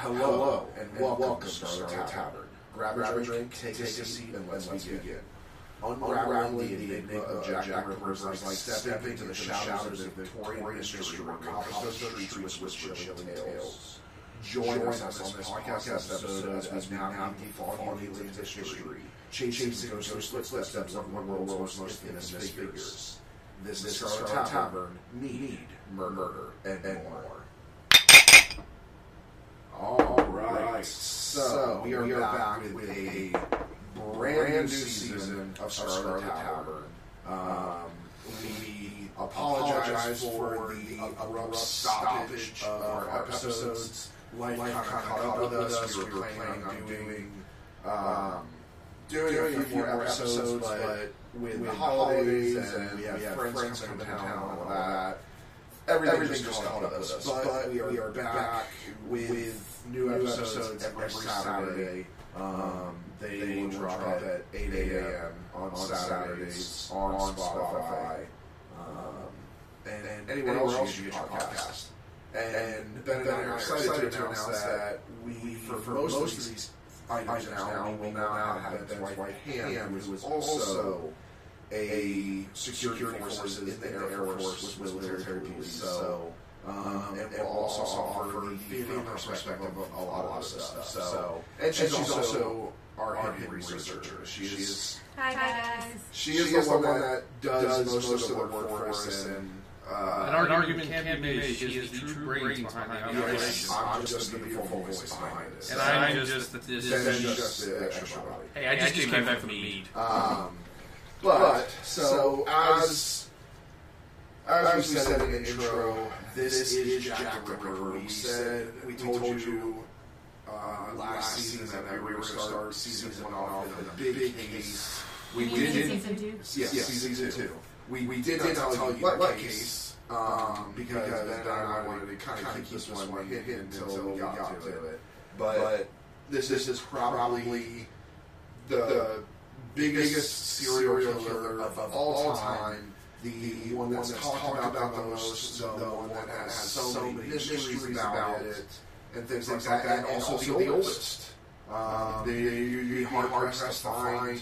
Hello, and, welcome, to Scarlet Tavern. Grab, a drink, take, a seat, and let's, begin. Unraveling the enigma of Jack, Jack the Ripper is like stepping into the shadows of Victorian history where cobblestone streets whisper chilling tales. Join us on this podcast episode as we navigate the foggy history, chasing the ghostly footsteps of one of the world's most famous figures. This is Scarlet Tavern, Mead, Murder, and more. All right, so we are, we are back, back with a brand new season of Scarlet Tavern. Um, we apologize for the abrupt stoppage of our episodes. Life kind of caught up with us. We were planning on doing um, doing a few more episodes, but with the holidays and we have friends coming to town and all that everything everything's just caught up with us. But, but we, are, we are back with, with new episodes every Saturday. Um, they, they will drop at 8 a.m. on, Saturdays on Spotify. Um, and, and anywhere, else, else you get your podcast. And Ben and I are excited to announce that we, for, for most of these items now, we will now have Ben's wife, Pam, who is also a security, security forces in the Air Force with military police. So, um, and, and we'll also offer the female perspective of a lot of this stuff. So, and she's, and she's also our head researcher. She is. Hi guys. She is, she is the one that does most of the work for us and. Uh, an, argument, argument can be made. She is the true brains behind the operation. Yes, I'm just the beautiful voice behind this. And I'm just the, this. just the extra body. Hey, I just, came back from mead. Um, but, so, as, as, as we said in the intro, this, is Jack the Ripper. We said, we told you uh, last season that we were going to start season one off with a big case. We did season two. Yes, yeah, season two. We, we did not tell you what case um, because Ben and I wanted to kind of keep this one hidden until we got to it. But this is probably the biggest serial killer of, of all time, the, the one that's talked about the most, the one that has so many mysteries about it, and things like that, and also the oldest. Um, they, you'd be hard pressed to find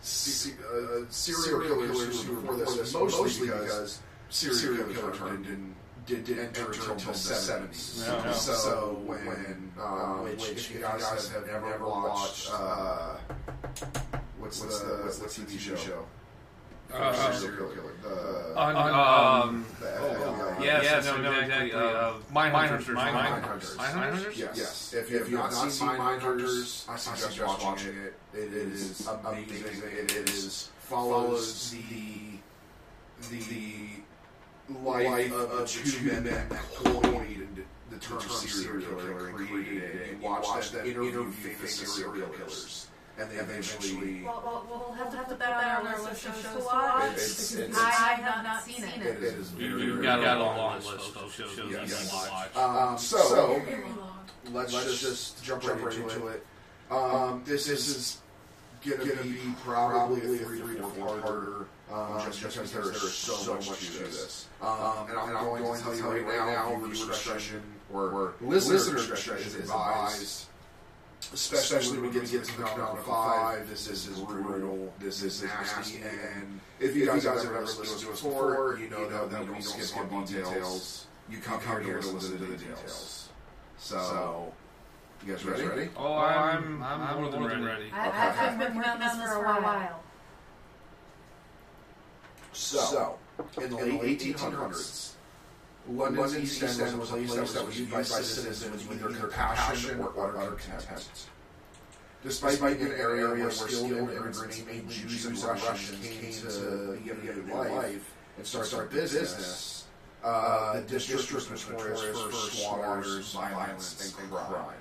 serial killers who were before this, mostly because serial killer didn't did, did enter until the seventies. No, no. So, so when, um, which, if you guys have, have never watched, uh, what's, what's the, the what's the TV show? show? Uh, serial killer. The, on, um, the oh, yes, yes, no, no, exactly. Uh, Mindhunters. Mindhunters. Mindhunters. Yes. yes. If, if, if you have not seen Mindhunters, I suggest watching it. It is amazing. It is follows the the life of two men that coined the term serial killer and created it. And watch them interview famous serial killers and they eventually. Well, well, we'll have to put that on our list of shows to watch. It's, it's, I have not seen it. It is very, You've got a long list of shows you need to watch. Um, so, let's, let's just jump right into it. Um, this is going to be probably a three to four parter. Um, just, just because there is so, much to this. Um, and I'm, going, to tell you right now, viewer discretion or listener discretion is advised especially, especially when we get to get to Phenomenon 5, this, this is brutal, this is nasty, and if you guys, have ever listened to us before, you know that, that we don't skip on details. You come, come here to listen to the details. So, you guys ready? ready? Oh, I'm, I'm, I'm more than ready. ready. I, okay. I've been working on this for a while. So, in the late 1800s, London's East End was a place that was used by citizens with either passion or utter contempt. Despite being an area where skilled immigrants, mainly Jews and Russians, came to begin a new life and start business, uh, the district was notorious for squatters, violence, and crime.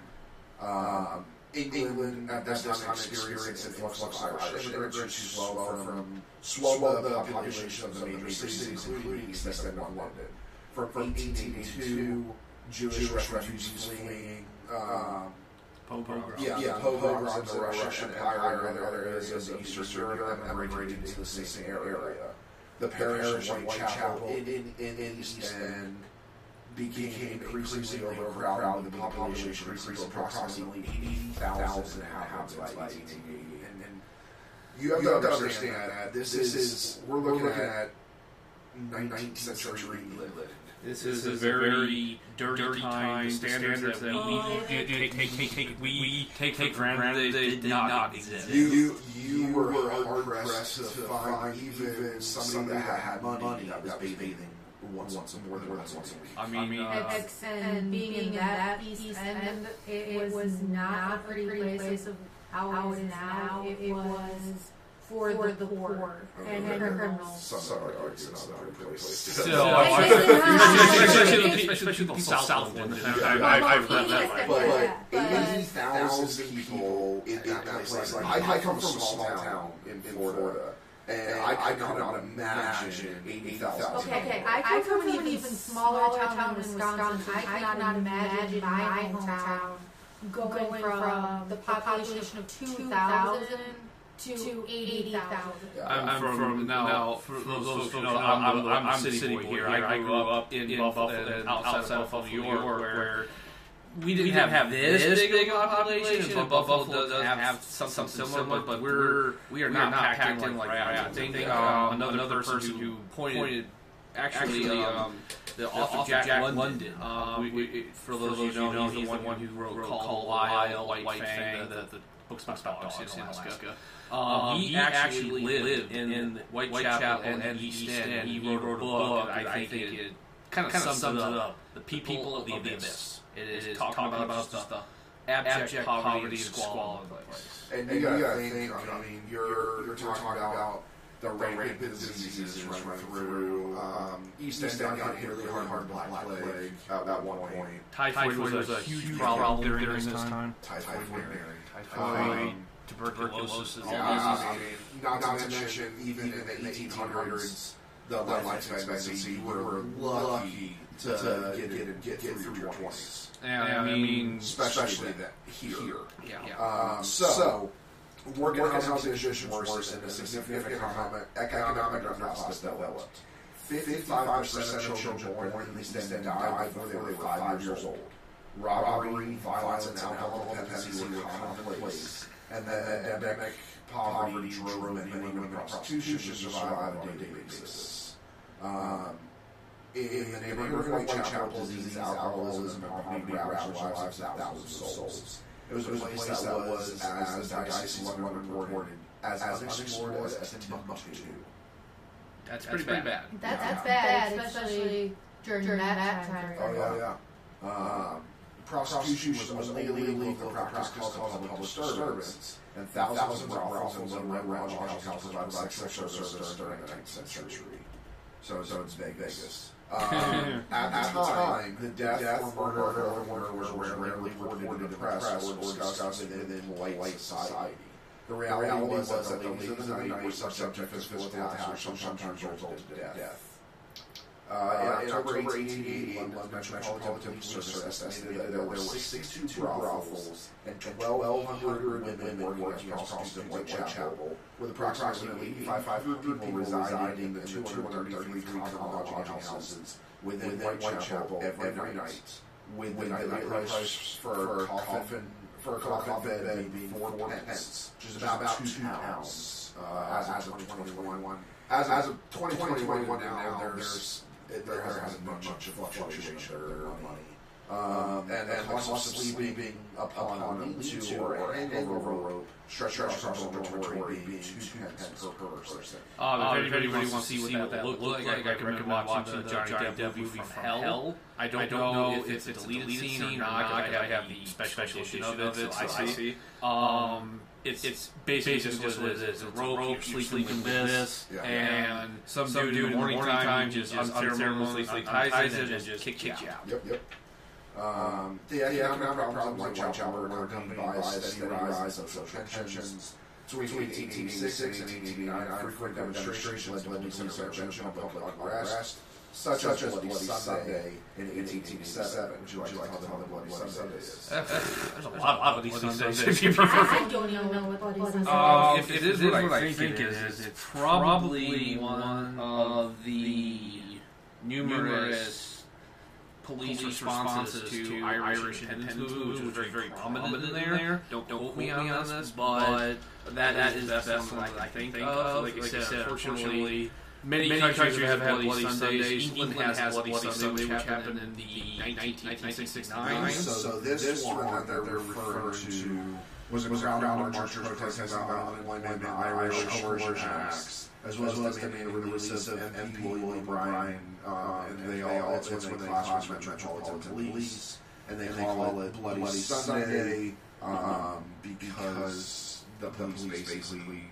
Um, in England at that time experienced an influx of Irish immigrants who swelled from swelled the population of the major cities, including East End and London from, from 1882, Jewish, Jewish refugees fleeing. Um, pogroms. Yeah, yeah, pogroms in the Russian Empire and other areas of Eastern Europe and migrated into the same area. The parish of Whitechapel in, in, in East End became increasingly overcrowded. The population increased approximately 80,000 inhabitants by 1880. And, and you have, you have to understand that this is, we're looking at 19th century England. This is a very dirty time. The standards that we take, take, take, take, we take for granted they did not exist. You, you, you were hard pressed to find even somebody that had money that was bathing once, once more than once once a week. I mean, And, uh, ex- and being in that east end, it, it was not a pretty place of how it is now. It, it was for the poor and criminals. Some some would argue it's not a good place. Still, I- I- I- especially, the- especially the south one. Yeah. I- I- I've heard that. But- But, Yeah, but but- 80,000 people in that place. I, I come from a small town in Florida, and I, I could not imagine 80,000 Okay, okay. I come from an even smaller town in Wisconsin. I cannot imagine my hometown going from the population of 2,000 to 80,000. I'm, I'm from, now, for those folks who know, I'm, I'm, I'm a city boy here. I grew up in Buffalo, and outside of Buffalo, New York, where we didn't have this big of a population, but Buffalo does have something similar, but we're, we are not packed in like that. I think um, another person who pointed, actually, um, the author Jack, London, um, we, we, for those of you who know, he's the one who wrote Call Lyle, White Fang, the, the books about dogs in Alaska. Um, he, actually lived in, in Whitechapel and, and East End. He wrote, a book that I think it kind of sums it up. The people of the abyss. It is talking about just the abject poverty and squalor of the place. And you gotta think, I mean, you're, you're talking about the rampant diseases running through. Um, East End got hit really hard by Black Plague at, at one point. Typhoid was a huge problem during this time. Typhoid, Mary. Typhoid, Um, tuberculosis, all Yeah, these. I mean, not, to mention, even in the 1800s, the life expectancy, you were lucky to, to get, get, get, get through your 20s. Yeah, I mean, Especially that here. yeah. Um, so, working housing conditions worse and a significant economic, economic underclass developed. 55% of children born in the East End died before they were five years old. Robbery, violence, and alcohol dependency were commonplace, and the endemic poverty drove many women prostitution to survive on a daily basis. Um, in the neighborhood of Whitechapel, disease, alcoholism, and poverty ravaged lives of thousands of souls. It was a place that was, as the Diocese of London reported, as unexplored as Timbuktu. That's pretty bad. That's, that's bad, especially during, that time. Oh yeah, yeah. Um, prostitution was only illegal for practice called public disturbance, and thousands of brothels and red lodging houses provided sexual service during the 19th century. So, so it's big Vegas. Um, at the time, the death or murder of foreigner was rarely reported in the press or discussed within polite society. The reality was that the ladies of the night were subject to physical attacks or sometimes resulted in death. Uh, in October 1880, London Metropolitan Police Service estimated that there were 62 brothels and 1,200 women working as prostitutes in Whitechapel, with approximately 8,500 people residing in the 233 common lodging houses within Whitechapel every night, with the price for a coffin for a coffin bed being four pence, which is about two pounds uh, as of 2021. As, as of 2021 now, there's it, there hasn't been much of fluctuation of their money. Um, and, and lots of sleeping upon a lean-to or hangover rope stretched across the dormitory being two pence per person. Uh, if anybody wants to see what that looked like, I recommend watching the Johnny Depp movie from Hell. I don't know if it's a deleted scene or not. I have the special edition of it, so I see. Um, it's, it's basically just what it is. It's a rope, you're sleeping with this, Yeah. and some dude in the morning time just unceremoniously ties it and just kicks you out. Yep, yep. Um, the economic problems like Whitechapel were accompanied by a steady rise of social tensions. Between 1886 and 1889, frequent demonstrations led to police intervention and public unrest, such as Bloody Sunday in 1887, which you like to tell them what Bloody Sunday is. There's a lot, lot of these Sundays if you I, prefer. I don't even know what Bloody Sunday Uh, is. if it is what I think it is, it's probably one of the numerous police responses to Irish independence which was very, very prominent in there. Don't don't quote me on this, but that that is the best one that I think of. Like I said, unfortunately. Many, many countries, have had Bloody Sundays. England has Bloody Sunday, which happened in the 1969. So, so this, this one that they're referring to was a crowd of marchers protesting about unemployment and Irish coercion acts, as well as demanding the release of MP William O'Brien, uh, and they all, it's when they class Metropolitan Police, and they call it Bloody Sunday, um, because the police basically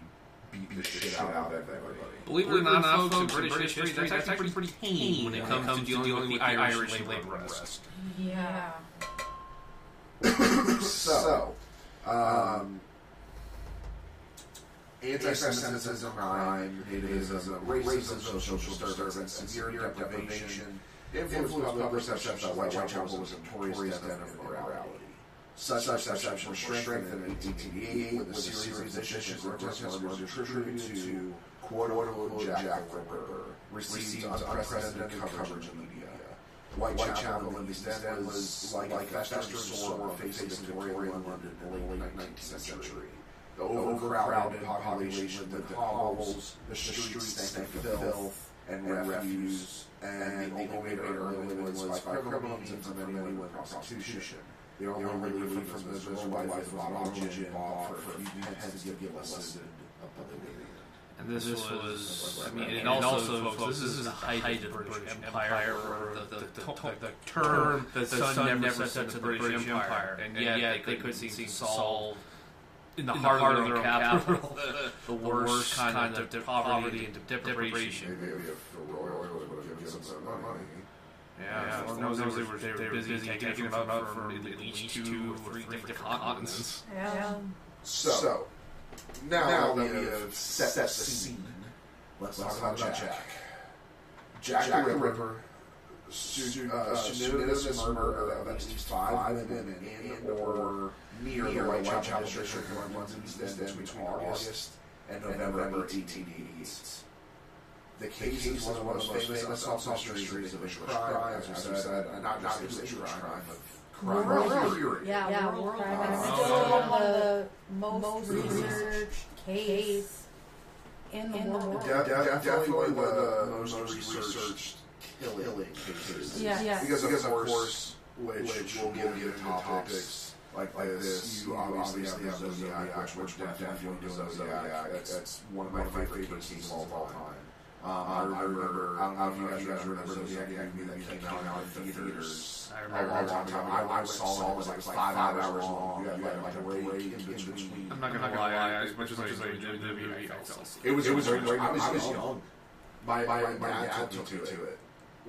beat the shit out of everybody. Believe it or not, folks, in British, British history, that's actually pretty tame when it comes, comes to dealing with the Irish labor arrest. Yeah. so, um, anti-Semitism, crime, nativism, racism, social disturbance, severe deprivation, influence public perception that Whitechapel was a notorious den of immorality. Such perception was strengthened in 1888 with a series of positions and were attributed to quote-unquote Jack Ripper, received unprecedented coverage in the media. Whitechapel in the then was like a festering sore facing Victorian London in the late 19th century. The overcrowded population with the hovels, the streets stank of filth and refuse, and the only way to earn living was by criminals and for many women prostitution. The only way to live from this miserable life was oxygen bought for a few pence to give listed above the and this, this was, was, I mean, and, and also, also, folks, this is the height of the British Empire, or the, the, the, the, term that the sun never set to the British Empire, and yet, yet they couldn't seem to solve in the, in heart, heart of their own capital, the, worst kind of de- poverty and deprivation. Maybe if the royals would have given some money. Yeah, yeah Lord knows they were, they were busy taking it from, from at least two or three different continents. Yeah. So, so now, now that we have set, set the scene, let's, let's talk about Jack. Jack, Jack the Ripper, pseudonymous uh, murder of at least five women in or near the Whitechapel district of London's End between August and November 1888. The case is one of the most famous unsolved mysteries of English crime, as we said, and not just English crime, but crime World period. Yeah, yeah, world crime. And it's Oh, still yeah. one of the most researched case in the world. De- de- definitely one of the most researched killing cases. Yeah, yeah. Because, because of course, which, which we'll give you topics like, like this. You obviously have the Zodiac, which we're definitely doing the Zodiac. That's, that's one of my favorite cases of all time. Um, I remember, I don't know if you guys remember the Zodiac movie that came out in theaters I a remember. long time ago. I, I saw it, it was like five hours long. You had like, like a break in between. I'm not gonna lie, as much as I enjoyed the movie, I fell asleep. It was, it was, I was, I was young. My, my, my dad took me to it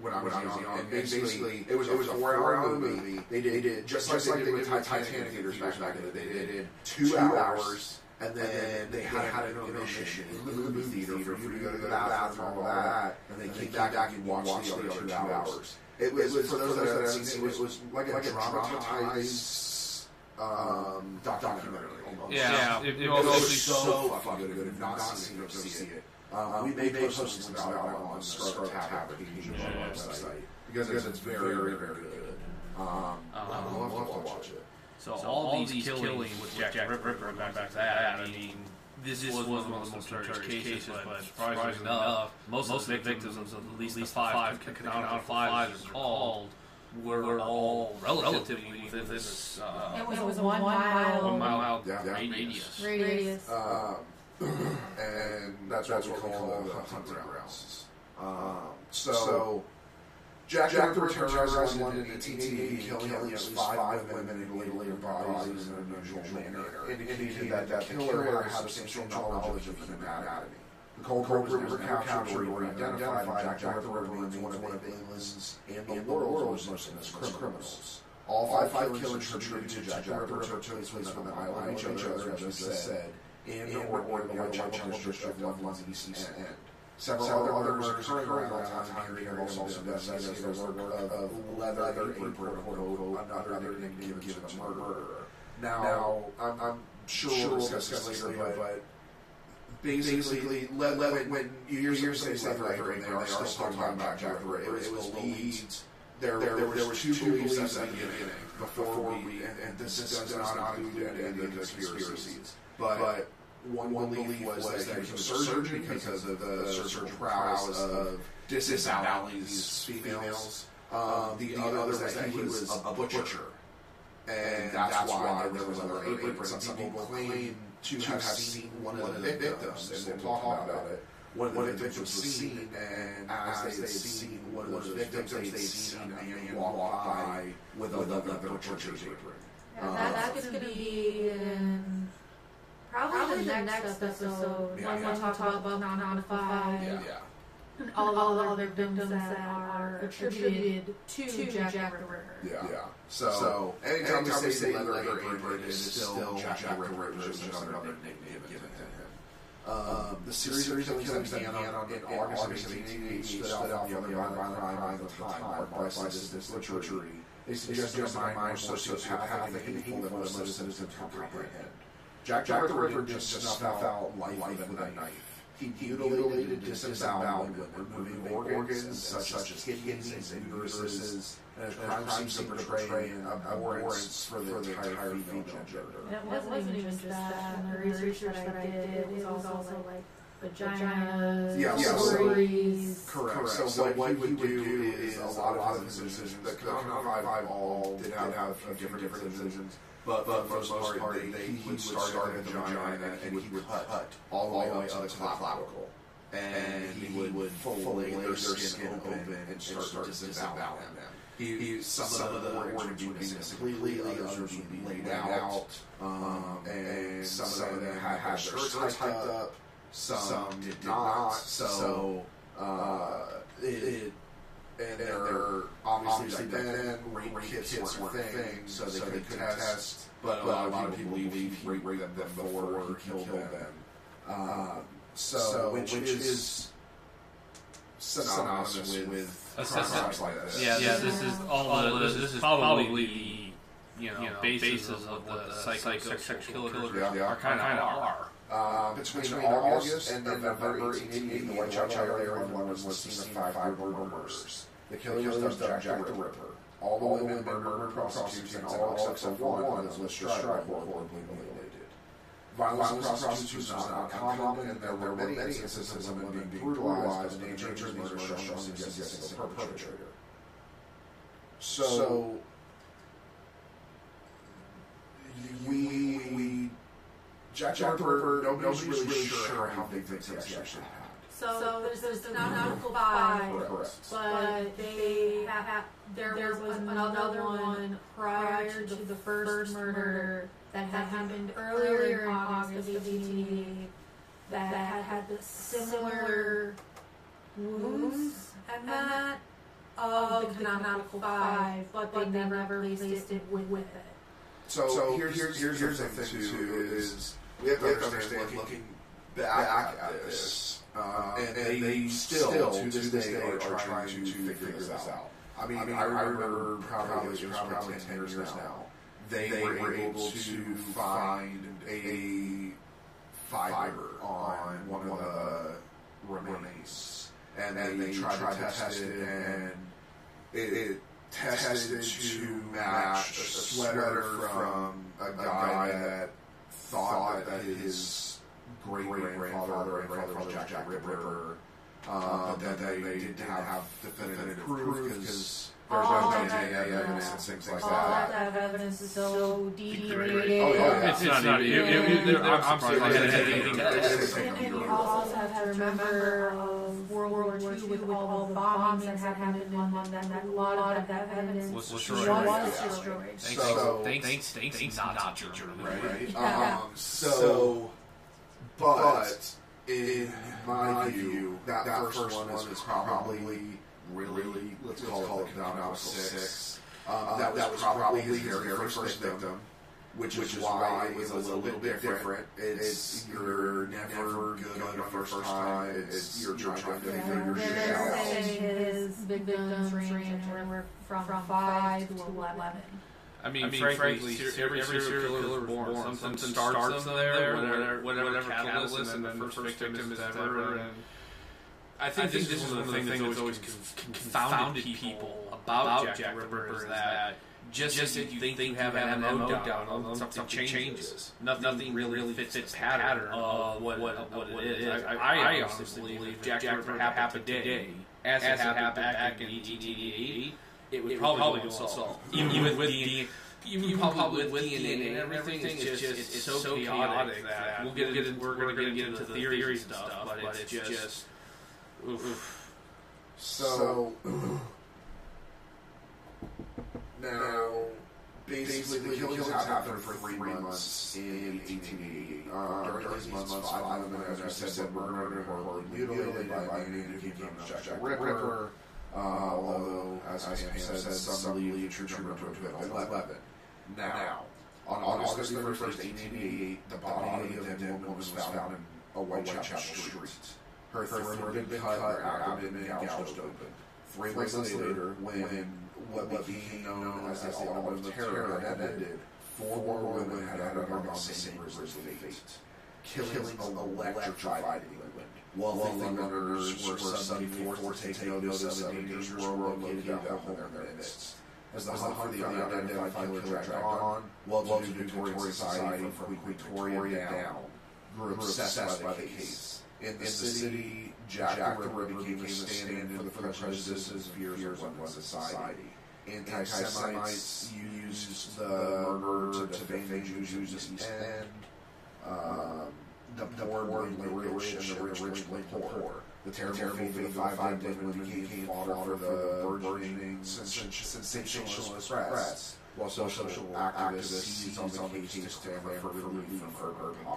when I was young. And basically, it was, it was a four-hour movie. They did, they did just, like they did with Titanic theaters back, back in the day. They did two hours, and then they had, had an intermission in the movie theater for you to go to the bathroom and all that, and they came back and watched the other two hours. It was, for those that haven't seen it, it was like a dramatized um, documentary. Almost. Yeah, it, it, It was was actually so fucking good. If you've not seen it, go see it. Um, we may post links about it on the Scarlet Tavern page of our website because it's, it's very, very, very good. Um, I'll have to watch it. So, all, these killings with Jack, the Ripper, going back to that, I mean, this, is was one of the most notorious cases, but surprisingly enough, most of the victims of at least the five canonical five are called were all relatively within this uh, It was, it was a one mile, one mile Yeah, yeah. radius. radius. Um, and that's, that's what we call the hunting grounds. Um, so, Jack, Jack the Ripper terrorized London in 1880, killing at least five women and mutilating their bodies in an unusual manner, indicating that that killer had substantial knowledge of human anatomy. The cold was never captured or identified. Jack, Jack the Ripper remains one of England's and the world's most famous criminals. All five, five killings attributed to Jack the Ripper took place within the island each other, as we just said, in or or the Whitechapel district of London's East End. Several other murders occurring around that time period also investigated as the work of Leather Apron, quote-unquote, another nickname given to murderer. Now, I'm, I'm sure we'll discuss this later, but basically, Leather, when years years later, later, they are still talking about Jack the Ripper, it was believed there, there, there was two beliefs at the beginning before we, and, and this, does, not include any of the conspiracies, but, but one, one belief was that he was a surgeon because of the surgical prowess of disemboweling these females. Um, the, the other was that he was a butcher, and that's why there was another apron. Some people claim to have seen one of the victims, and we'll talk about it. one of the victims was seen, and as they had seen one of those victims, they had seen a man walk by with a, with a butcher's apron. Yeah, that's going to be in probably, probably the, next episode yeah, when yeah. we talk about Canonified. Yeah. And all, all the other victims that are attributed to, to Jack, Jack the Ripper. Yeah. yeah. So, so anytime, anytime we say leather apron, it is still Jack the Ripper, just another nickname given to him. Um, the series, series of killings that began on, in August of 1888 stood out from the other violent crime of the time, marked by sadistic butchery. They suggested a mind more sociopathic and hateful than most citizens can comprehend. Jack, Jack the Ripper just snuffed out life with a knife. He mutilated disemboweling women, removing organs such as kidneys and uteruses, and his crime seems to portray an abhorrence for the entire female gender. And it wasn't even just that. The research that I did, it was also like vaginas, yeah, ovaries. Correct. Correct. So, so what, he would do is a lot of his decisions, the Canonified Five all did have, have a few different, different decisions, but, but for the most part, they, he would start at the vagina and he would cut all the way up to the clavicle. And he would fully lay their skin open and start disemboweling them. He, he, some, some of the organs would be completely, others would be laid out, um, and some of them had, had their skirts hiked up, some, some did not. So, uh, it, it and they're obviously back then rape kits were a thing, so they so could test. But a lot of people believe he raped them before he killed them. Um, so, which is synonymous with crimes like this. Yeah, yeah. This is all. The, this is probably the you know, you know basis of the psychosexual killers yeah, are kind of are. Uh, between, between August and November 1880, the Whitechapel area was the scene of five brutal murders. The killers dubbed Jack, Jack the Ripper. All the women were murdered prostitutes, and all except for one was Lestrade horribly mutilated. Violence in prostitutes was not uncommon, and there were many instances of women being brutalized and dangerous murders shown suggesting the perpetrator. So, we, we Jack, Jack the Ripper, nobody's, nobody's really, really sure how big things actually had. So, so there's, there's the canonical five, but they have, there, there was another one prior to the first murder that had happened earlier in August of 1888 that had had the similar wounds and that of the canonical five, but they never placed it with, with it. So, so here's, here's, here's, here's the thing too is we have to understand looking back at this, uh, and, and they still, to this day, are trying to figure this out. I mean, I, mean, I remember probably, it was probably 10 years now, they, they were able to find a fiber on one of the remains, and then they tried to test it, and it, it tested to match a sweater from a guy that thought that his great grandfather and grandfather was Jack, Jack Ripper, uh, but then they, they didn't have definitive proof because there's no DNA evidence and things like that. All that evidence is so degraded. Oh, yeah. It's, it's not even. I'm surprised And you also have to remember World War II with all the bombs that had happened in London, that a lot of that evidence was destroyed. Was destroyed. So, thanks, thanks, thanks, not Germany. Right. Um, so, but in my view, that first one is probably really, let's call, call it Canonical 6. Um, um, that, was that was probably his very, very first victim, which, which is why it was a little bit different. It's, you're never good on your first time. It's, you're trying to figure your shit out. His victims range anywhere from 5 to 11. I mean, I mean frankly, frankly every, every serial killer is born. Something, something starts them there, whatever, whatever, whatever catalyst, and the first victim is ever. And I think, I think this is one of the things that's always confounded people about Jack, Jack the Ripper is that just, just if you think you have an MO down, down something, changes. Nothing, nothing really, really fits, fits pattern, pattern of what, what, what, what it is. I, I, I honestly believe Jack, Jack the Ripper happened today, as, as it happened back in 1888, it would probably go unsolved. Even, even with the even probably with DNA and everything, it's just it's, it's so chaotic that we'll get into we're going to get into the theory stuff, but it's just oof. So now, basically, the killings happened for three months in 1888. Uh, during these months, five of them, as I said, were murdered or horribly mutilated by a man who became Jack the Ripper. Uh, although, as Pam said, some believe the true number to have been 11. Now, on August 31st, 1888, the body of the dead woman was found in a Whitechapel street. Her throat had been cut, her abdomen gouged open. Three months later, when what became known as the Autumn of Terror had ended, four women had undergone the same grisly fate. Killings electrified England. Wealthy Londoners were suddenly forced to take notice of a dangerous world located at home in their midst. As the hunt for the unidentified killer dragged on, well-to-do Victorian society from Victoria down grew obsessed by the case. In the city, Jack, the Ripper became a stand-in for the prejudices and fears of one society. Anti-Semites used the murder to defame Jews the End. Um, The, the poor blamed the rich, and the rich blamed the poor. The terrible fate of the five dead women became fodder for the burgeoning sensationalist press, while social activists seized on the case to clamor for relief from her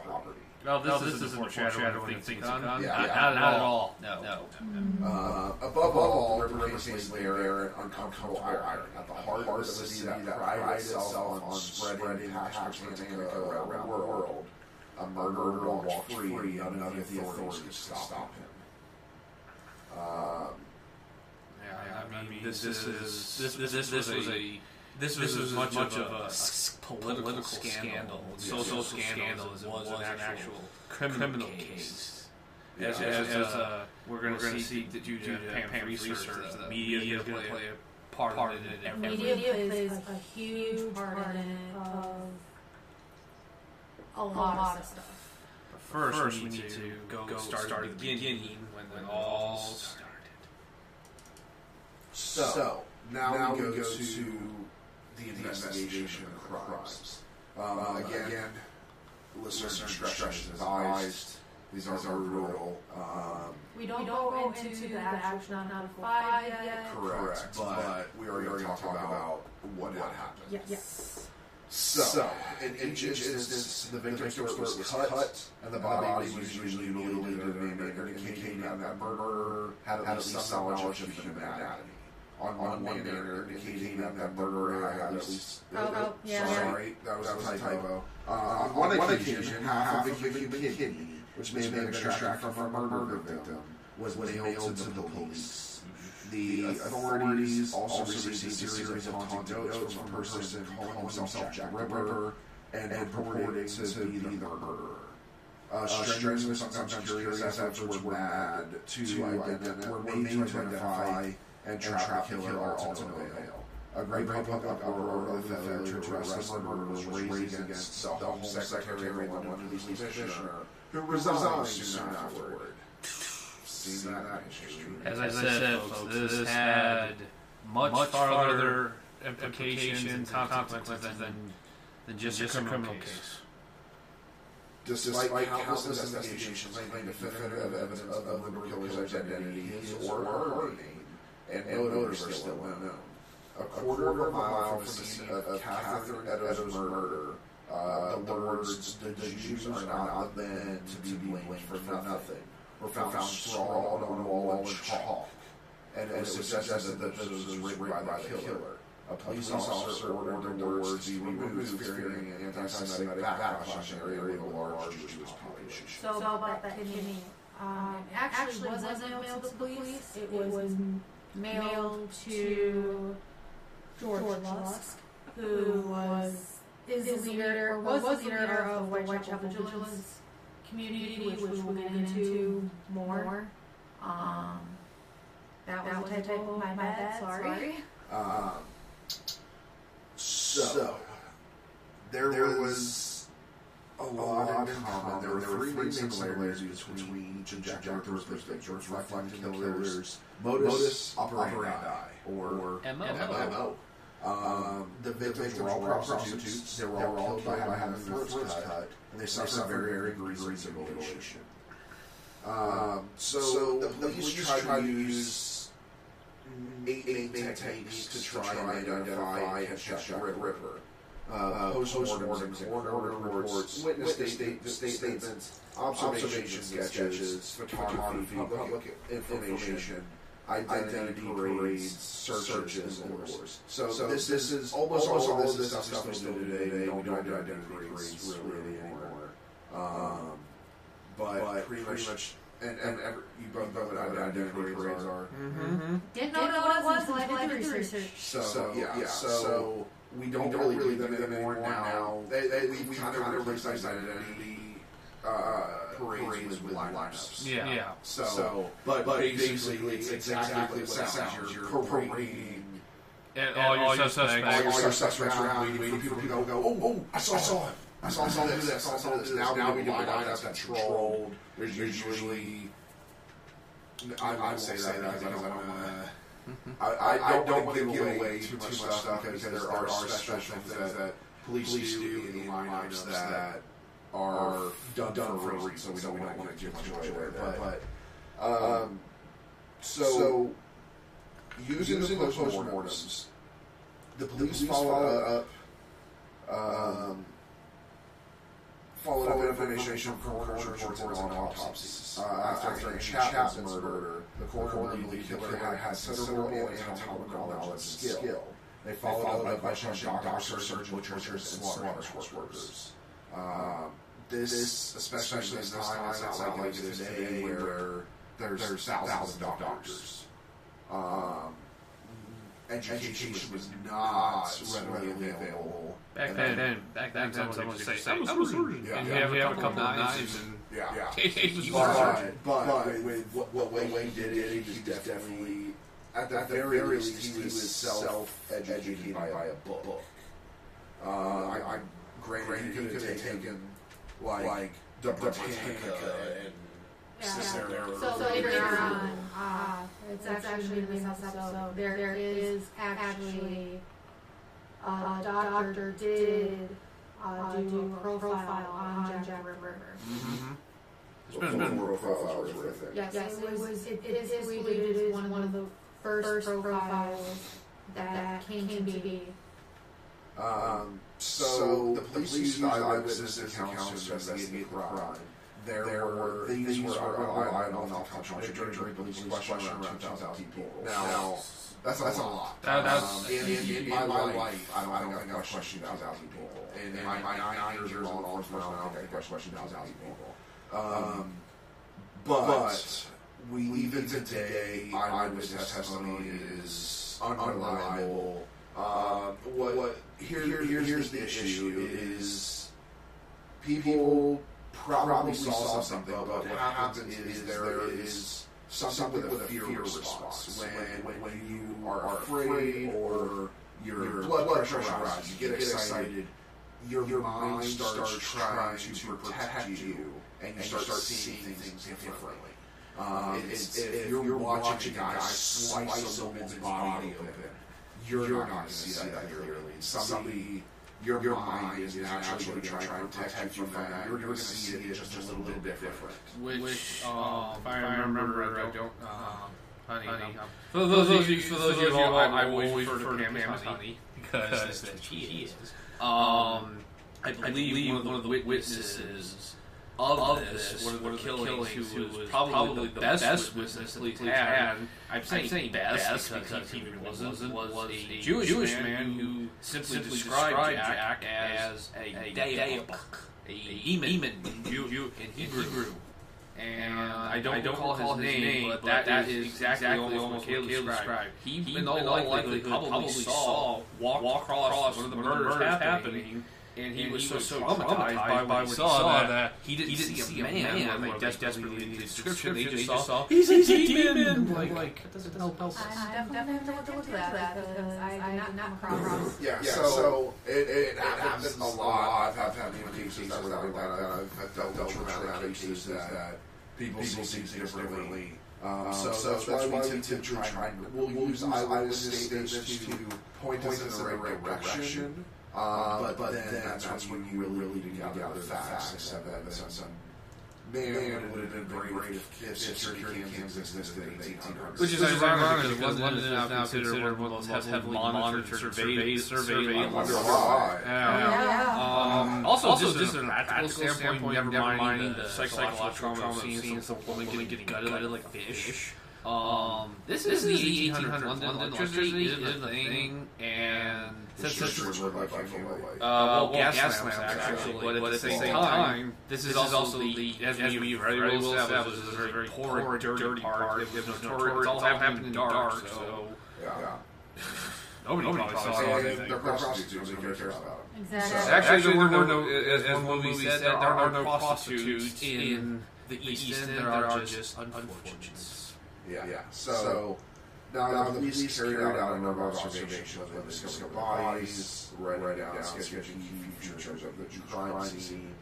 property. No, this, No, this, this is isn't a foreshadowing foreshadowing thing, thing, Con. Yeah, Not, yeah. not at all. No. no. Uh, above all, River maintains there an uncomfortable irony at the heart of a city that prides itself on spreading passionate Britannica around the world. A murderer walked free, none of the authorities could stop him. Um, Yeah, I mean, this, this is this this, this, was a this was as much, of a s- political scandal, social scandal as it was an actual criminal case. As, as, as uh, we're going to see due to Pam's research, the media is going to play a part, part in it. in every- Media plays a huge part in it. of a lot of stuff. But first, we need to go, go start, start at the beginning when, when it all started. So, now, we go, to, the investigation of crimes. Um, again, listeners' discretion is advised. These are brutal. Um, We don't, go into the actual not five yet. correct, but we are going to talk about what happened. Yes. Yes. So, in each instance, the victim's throat was cut, and the body was usually mutilated in a manner indicating that the murderer had at least some knowledge of human anatomy. On one manner, indicating that the murderer had at least. Oh, oh, yeah, yeah. Sorry, that was a typo. Uh, on one occasion, half of a human kidney, which may have been extracted from a murder victim, was mailed to the police. The authorities also received a series of haunting notes from a person calling himself Jack the Ripper and purporting to be the murderer. Uh, strenuous and sometimes curious efforts were mad to identify, were made to identify and trap the killer no avail. A great public uproar over the failure to arrest the murderer was raised against the Home Secretary and one police commissioner, who resigned soon afterward. Seen that history. As I said, folks, this had much farther implications and consequences than, than just, a criminal case. Despite countless investigations claiming definitive evidence of the Ripper killer's identity, his or her name, and motives are still unknown. A quarter of a mile from the scene of Catherine Eddowes' murder, uh, the words, the Jews are not the men to be blamed for nothing, were found scrawled on a wall in chalk. And it was suggested that this was written by the killer. A police officer ordered the words be removed, fearing an anti-Semitic backlash in an area with a large Jewish population. So about that kidney. Um, it actually wasn't mailed to the police. It was mailed to George Lusk, who was is the leader or was the leader of the Whitechapel Vigilance community, which we will get into more. Um, that was a typo. My bad. Sorry. Um, so, there, there was a lot in common. There were three main similarities between each and Jack the Ripper's pictures, reflecting the killer's modus operandi, or MO. Um, the victims were all prostitutes. They were all killed by having their throats cut, and they suffered very degrees of mutilation. Um, so, so the police tried to use eight main techniques to try and identify Headshot Ripper. Uh, post-mortem coroner reports, witness statements, statements, observation sketches, photography, public information, identity parades, searches, and wars. So, so this, this is almost, almost all of this stuff is still today. We don't do identity parades really anymore. Um, but, but pretty much, much and, and ever, you both know what identity parades are. Mm-hmm. Didn't know what it was until I did research. So, so yeah, yeah, so, so we don't, we don't really, really do them, them anymore now. They, they, we, we kind of replaced identity uh, parades, parades with lineups. Yeah. yeah. So, so but, but basically, it's exactly what it sounds. You're parading. And, all, your suspects, all your suspects around, waiting for people to go, oh, oh, I saw, I saw him. I saw, I saw this, I saw, saw this. Now, now we do lineups controlled. There's usually, I, I say that because I don't want to. I, I, I don't want to give away too much stuff because there are special things that police do in the lineups that are done, done for a reason, so we don't, we don't want to give much away there. But, but um, so, so using, using the postmortems, the police, police followed up, um, followed, up information from coroner's reports on autopsies. Uh, after, after Chapman's murder, the believed the killer had considerable anatomical knowledge and skill. They followed up by questioning doctors, surgeons, butchers, and slaughterhouse workers. Um, this, especially, in this time, it's not like is today, where there's, there's thousands of doctors. Um, education, was not readily available. Back then, then back then, someone would say, "I was a surgeon," and you have, a couple of knives, and yeah, yeah. he was but, but, but with what, what Wayne did, he was definitely at the very least he was self-educated by a book. Uh, I, I granted he could have taken like, like the Britannica and yeah. So, so later on, uh, it's, it's actually in this episode, there, there is actually a uh, doctor did uh, do a profile on Jack Ripper. Mm-hmm. It's been, been more profiles with it. Yes, yes, it was. It, it is believed it is one of the first profiles that came to be. Um, so, so the police used eyewitness accounts to investigate the crime. There, there were these were unreliable enough to contradict police question around 2,000 people. Now, that's, that's a lot. That, that's, um, in, in, in, my, my life, I don't, I don't think I've questioned 2,000 people. In, in my, my nine years of law enforcement, I don't think I've questioned 2,000 people. Um, but we even today, eyewitness testimony is unreliable. Uh, what, what here, here, here's, here's the issue is people probably saw something, but what happens is there is something with a fear response. When, when, when you are afraid or your blood pressure rises, you get excited, your, your mind starts trying to protect you, and you start seeing things differently. Um, it's, if you're watching a guy slice a woman's body open, you're, you're not going to see that clearly. Somebody, your, your mind is naturally going to try to protect you from that. You're going to see it just, just a little bit different. Which, um, if I remember, I don't. Uh, honey, honey. For those of you, for those of you, I always refer to Pam as honey because that's what she is. Um, I believe one of the witnesses of, of this, this, one of the, killings, killings who was probably, probably the best, best witness the police had. I'm saying, I'm saying best, best because, because he wasn't, was, was a Jewish, Jewish man who simply, simply described Jack as a, a dayak, a eman in Hebrew. And I don't, I don't recall, recall his, his name, but that, that is exactly, exactly almost what Caleb described. He, in all likelihood, probably saw walk, walk across one of the murders happening and he, and was, he was so traumatized, by, by what he saw that he didn't, he didn't see, see a man, man like, like desperately in the description. They just, saw, saw he's, he's a demon. demon. Like, like that doesn't help. help. I definitely have to look at that because I did not come across. Yeah, yeah. So it, it, it happens a lot. I've had had cases that that I've dealt with traumatic cases that people see things differently. Um, so, so that's, that's why we tend to try. We'll, we'll use eyewitness statements to point us in the right direction. Um, but, but then, then that's, that's when you really, really gather, gather the facts, facts and evidence. And some man, man would have been very great if, if security cams existed in the 1800s. Which is ironic because London, London is now considered one of the most heavily monitored, surveyed, surveyed. Yeah. Also, just, just a practical standpoint, never mind the psychological trauma scenes, the woman getting gutted like a fish. Um, this, this is the 1800s London. Electricity is a thing, and since this is uh, well, gas, gas lamps actually, but at the same time, this is also the as we very well established, this is a very poor, dirty part. If there's no torrent, it's all happening in the dark. So yeah. Nobody, Nobody probably saw anything. They're prostitutes. Nobody cares about them. Exactly. Actually, there were no, as, as one movie said, there are no prostitutes in the East End. There are just unfortunates. Yeah. yeah. So, so now, now the police carried out a number of observations of the discovered bodies, writing down sketching key features of the crime scene.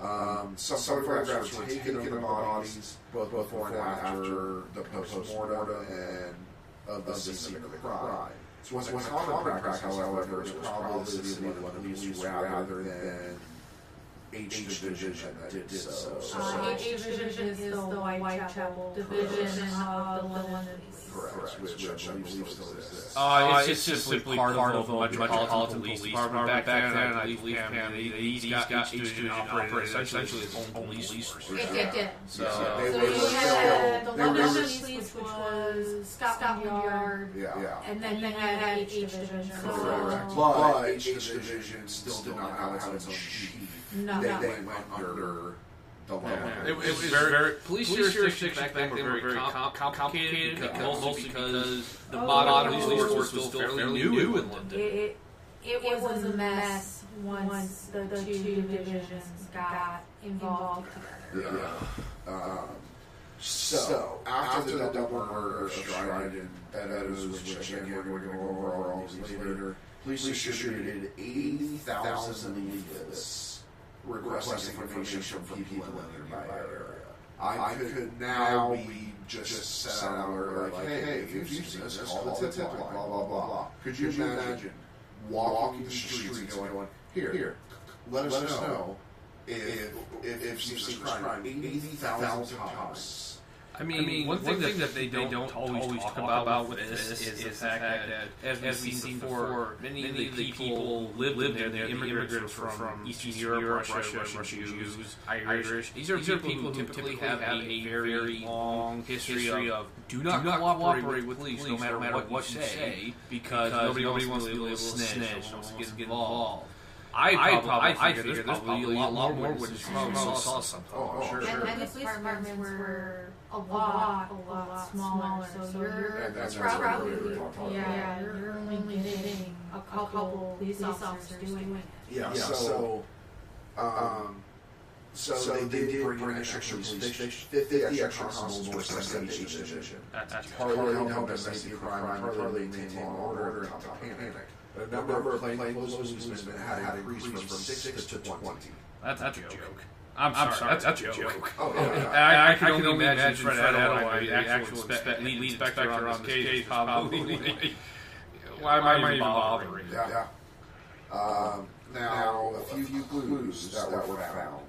Um, some, some photographs were taken of the bodies, both before and after the post-mortem and of the scene of the crime. So what's, what's common practice, however, is probably the city of police rather than H division that did so. Uh, H division is the Whitechapel division of the London Correct, which, which I believe still exists. Uh, it's, it's just simply part, part of the Metropolitan Police Department. Back, back then, I believe Pam, these got each division operated essentially its own police force. It did, did. So, so you had the London Police, which was Scotland Yard, yeah. and then you had each division. Correct. But H division still did not have its own chief. No, no. they went under the law. Yeah. It, it, was very, very police, police jurisdictions back then were very com- complicated, because, mostly because the oh, modern police force was still fairly new in London. It, it, it, was, was a mess once the, the two divisions got involved together. Yeah. Um, so, so, after, after the, the double murder of Stride and Eddowes, which again we're going to go over all these later, police distributed 80,000 leaflets requesting information from people in the nearby area. I, could now be just set out alert like, hey, hey, if you've seen this, call the tip line, blah, blah, blah. Could you imagine walking the streets and going, here, here, let us know if, if, if you've seen crime 80,000 times I mean, I mean one, thing, thing that, they, don't, don't always, always talk, about, about with this is, is the fact that, that as, as we've seen before, many, many of the people lived, lived there. The immigrants were from, from Eastern Europe, Europe Russia, Russian, Russian Jews, Irish. These are, these are people who typically have a very long history of do not, do not cooperate with police no matter what you say because nobody wants to be a little snitch, wants to get involved. I probably, I, probably, I figure there's, probably a lot, lot more witnesses who saw, something. Oh, sure, and, sure. And the police departments were a lot, a lot smaller. So you're and that's probably, yeah, you're only getting a couple police officers doing it. Yeah, yeah so, um, so, so they, they did bring in extra police, 50 extra constables were sent to each division. That's partly to help investigate crime, partly to maintain law and order and not panic. The number of plainclothes policemen had increased from 6 to 20. That's, that's a joke. I'm, I'm sorry, that's, that's a joke. joke. Oh, yeah. I, I, I, can only imagine Fred Attaway, the actual spe- lead inspector on this case, probably. Why am I even bothering? Yeah. Um, now, a few, few clues that were found.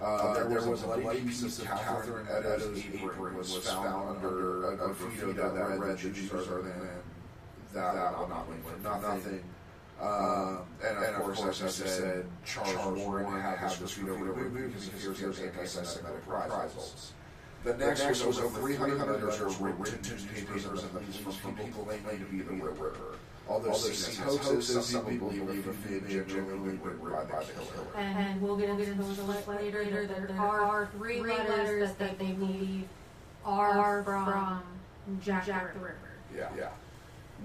Uh, there, there was a bloody piece of Catherine Eddowes' apron was found under a graffiti that read the Jews are than that, that will not win for nothing. Um, and, and, of course, as I said, Charles Warren had had this veto removed because he fears anti-Semitic reprisals. The next, the next was over 300 letters were written to newspapers and the police from people they claimed to be the Ripper. Although seen as hoaxes, some people believe a fib genuinely written by the killer. And we'll get into those later. There, there are three letters that they believe are from Jack, Jack the Ripper. Yeah. yeah.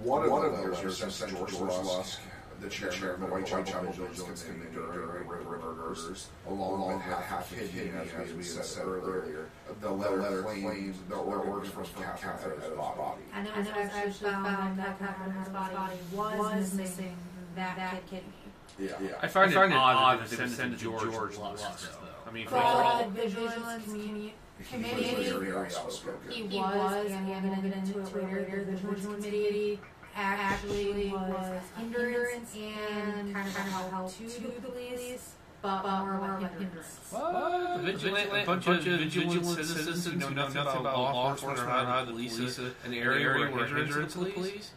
One, One of those are sent to George Lusk, the chairman of the Whitechapel Vigilance Committee during Ripper Murders, along with half kidney, as we had said earlier. The letter claims the organs from Catherine's body. And it was actually found that Catherine's body was missing that kidney. Yeah. I find, it odd that they would send it to George, George Lusk, though. I mean, for But all, the vigilance community, He was committee, very outspoken. he was, and we'll get into it later, the vigilance committee actually was hindrance and kind of help to the police, but more of a hindrance. what? The vigilant, a bunch of vigilant citizens who know nothing about law enforcement or how the police is an area where hindrance to the police?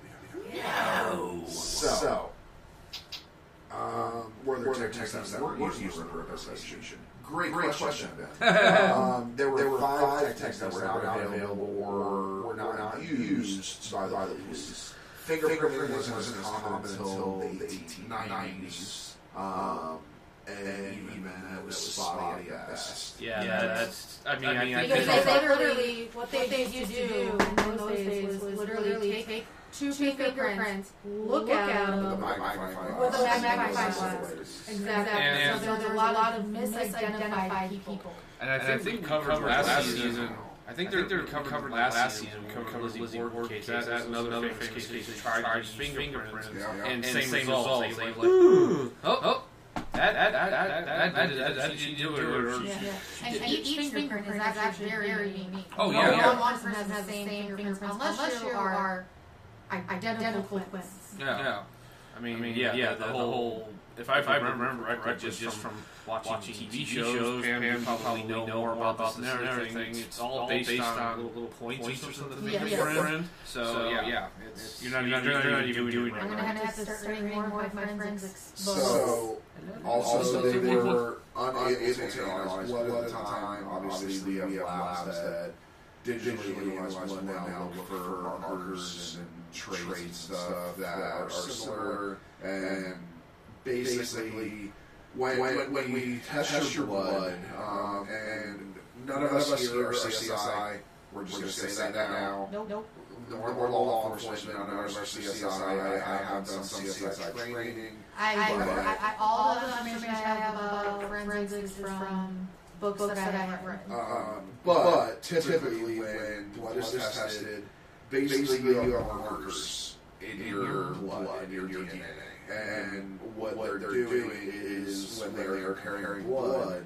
No. So, um, were there techniques that were used for purpose association? Great, great question, Ben. um, there, were, there were five techniques that were not available or were not used by the police. Fingerprinting wasn't as common until the 1890s, um, and even it was spotty at best. Yeah, that's. I mean, I, mean, I Because think they literally, what they used to do in those days was literally take two fingerprints, look at them, With a magnifying glass. Exactly. And- so there's a lot of misidentified people. And I think, we covered, last season. I think they're, they're covered, covered last season. We covered Lizzie Ward case. That's another famous case. They tried to use fingerprints, Yeah. and same, same results. They like, oh, oh, that that that that that that that that she do it. Or, Yeah. And each fingerprint is actually very very unique. Oh, No yeah, yeah. one person has the same fingerprints unless you are identical twins. Yeah. yeah. I mean, I mean, yeah, yeah. The, whole. If I, if I remember right, just, just from watching, TV shows, Pam, Pam probably know more about this and everything. It's all based, on little, little points or something. Yeah. fingerprint. So, yeah, yeah. It's, you're not, you're not, you're not even doing it I'm gonna have to start reading more of my forensics books. So, also, Also, they people- were unable to analyze blood at the time. Obviously, we have labs that digitally analyze blood now, look for markers and traits and stuff that are similar. And basically, when, when, when we test your blood, um, and none of us here are CSI, we're just going to say that now. Nope. Nope. Nor more law enforcement, none of us are CSI. I, I have done some CSI training. I, I, But- I, I, all the information I have about forensics is from books that I have read. Um, but typically, when blood is tested, basically you have markers in your blood, in your DNA. And what they're doing is when they are comparing blood,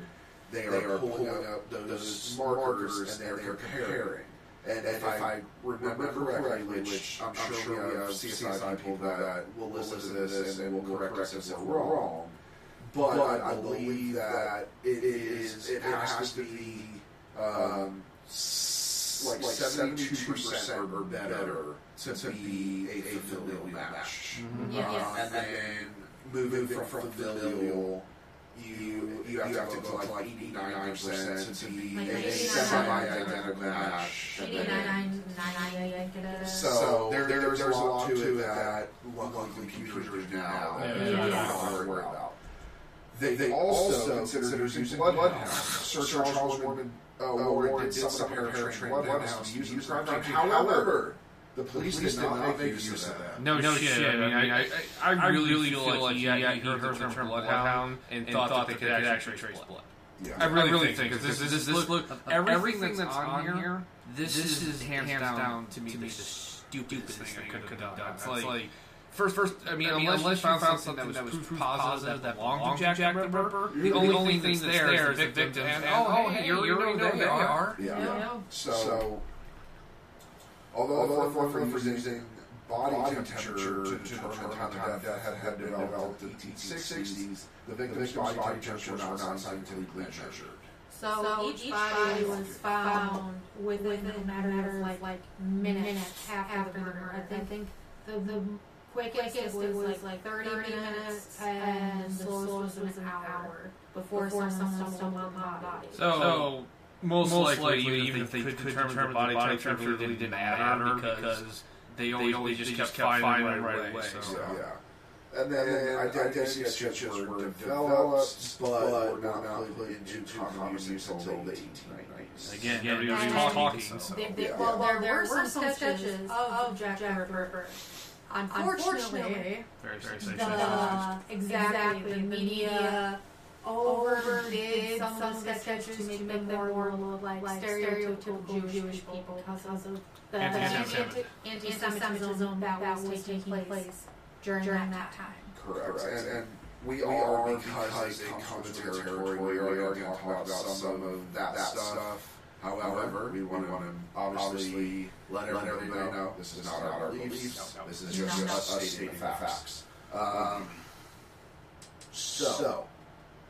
they are pulling up those markers and they're comparing. And if I remember correctly, which I'm sure we have CSI people that will listen to this and will correct us if we're wrong, but I believe that it is it has to be um, like, like 72% or better to, to be a familial match. Mm-hmm. Uh, yes. Um, and then moving from, from familial, you, you, have, you have to go to like 89% to be like a semi-identical match. 89.99. So there, there's, there's a lot to it that luckily computers now don't have to worry about. They, they also consider using bloodhounds. Sir Charles Warren, uh, Warren did some paratrained bloodhounds to use in crime scene. However, the police did not make use of that. No, no shit. I mean, I, I, I, I really feel like he, he heard the term bloodhound and, thought, that they could actually trace blood. Yeah. I really, really think because this, this, this, look, everything that's on here, this, is hands down to me the stupidest thing I could have done. It's like, first, first, I mean, unless, you found something that was proof positive that belonged to Jack the Ripper, the only thing that's there is the victim. And oh, hey, you already know they are. Yeah. Yeah. So, although although for using body temperature to determine the time the death had, had developed in the 1860s, the victim's body temperature was not scientifically measured. So, each, body was found within a matter of like, like minutes after the murder. I think the, the quickest was like, like 30 minutes and the slowest was an hour before, someone stumbled upon the body. So, most, likely, even if they could determine the body temperature, it didn't matter because they always, just kept finding them right away. So, So, yeah. And then, then identity sketches were developed, but were not put into common use until the 1890s. again, Yeah. nobody was Yeah. talking. So. There, there, Yeah. well, there, were some sketches of Jack the Ripper unfortunately, very, very the, uh, exactly, the media overdid some, some sketches to make, to make them more, more like, like stereotypical Jewish, Jewish people because of the anti-Semitism, anti-Semitism that, that was taking place during, during that time. Correct. And, and we, we are, because, because they come to territory, we already talked about some of that, that stuff. stuff However, we want to obviously let everybody know this is not our beliefs. This is just us stating facts. Um, so.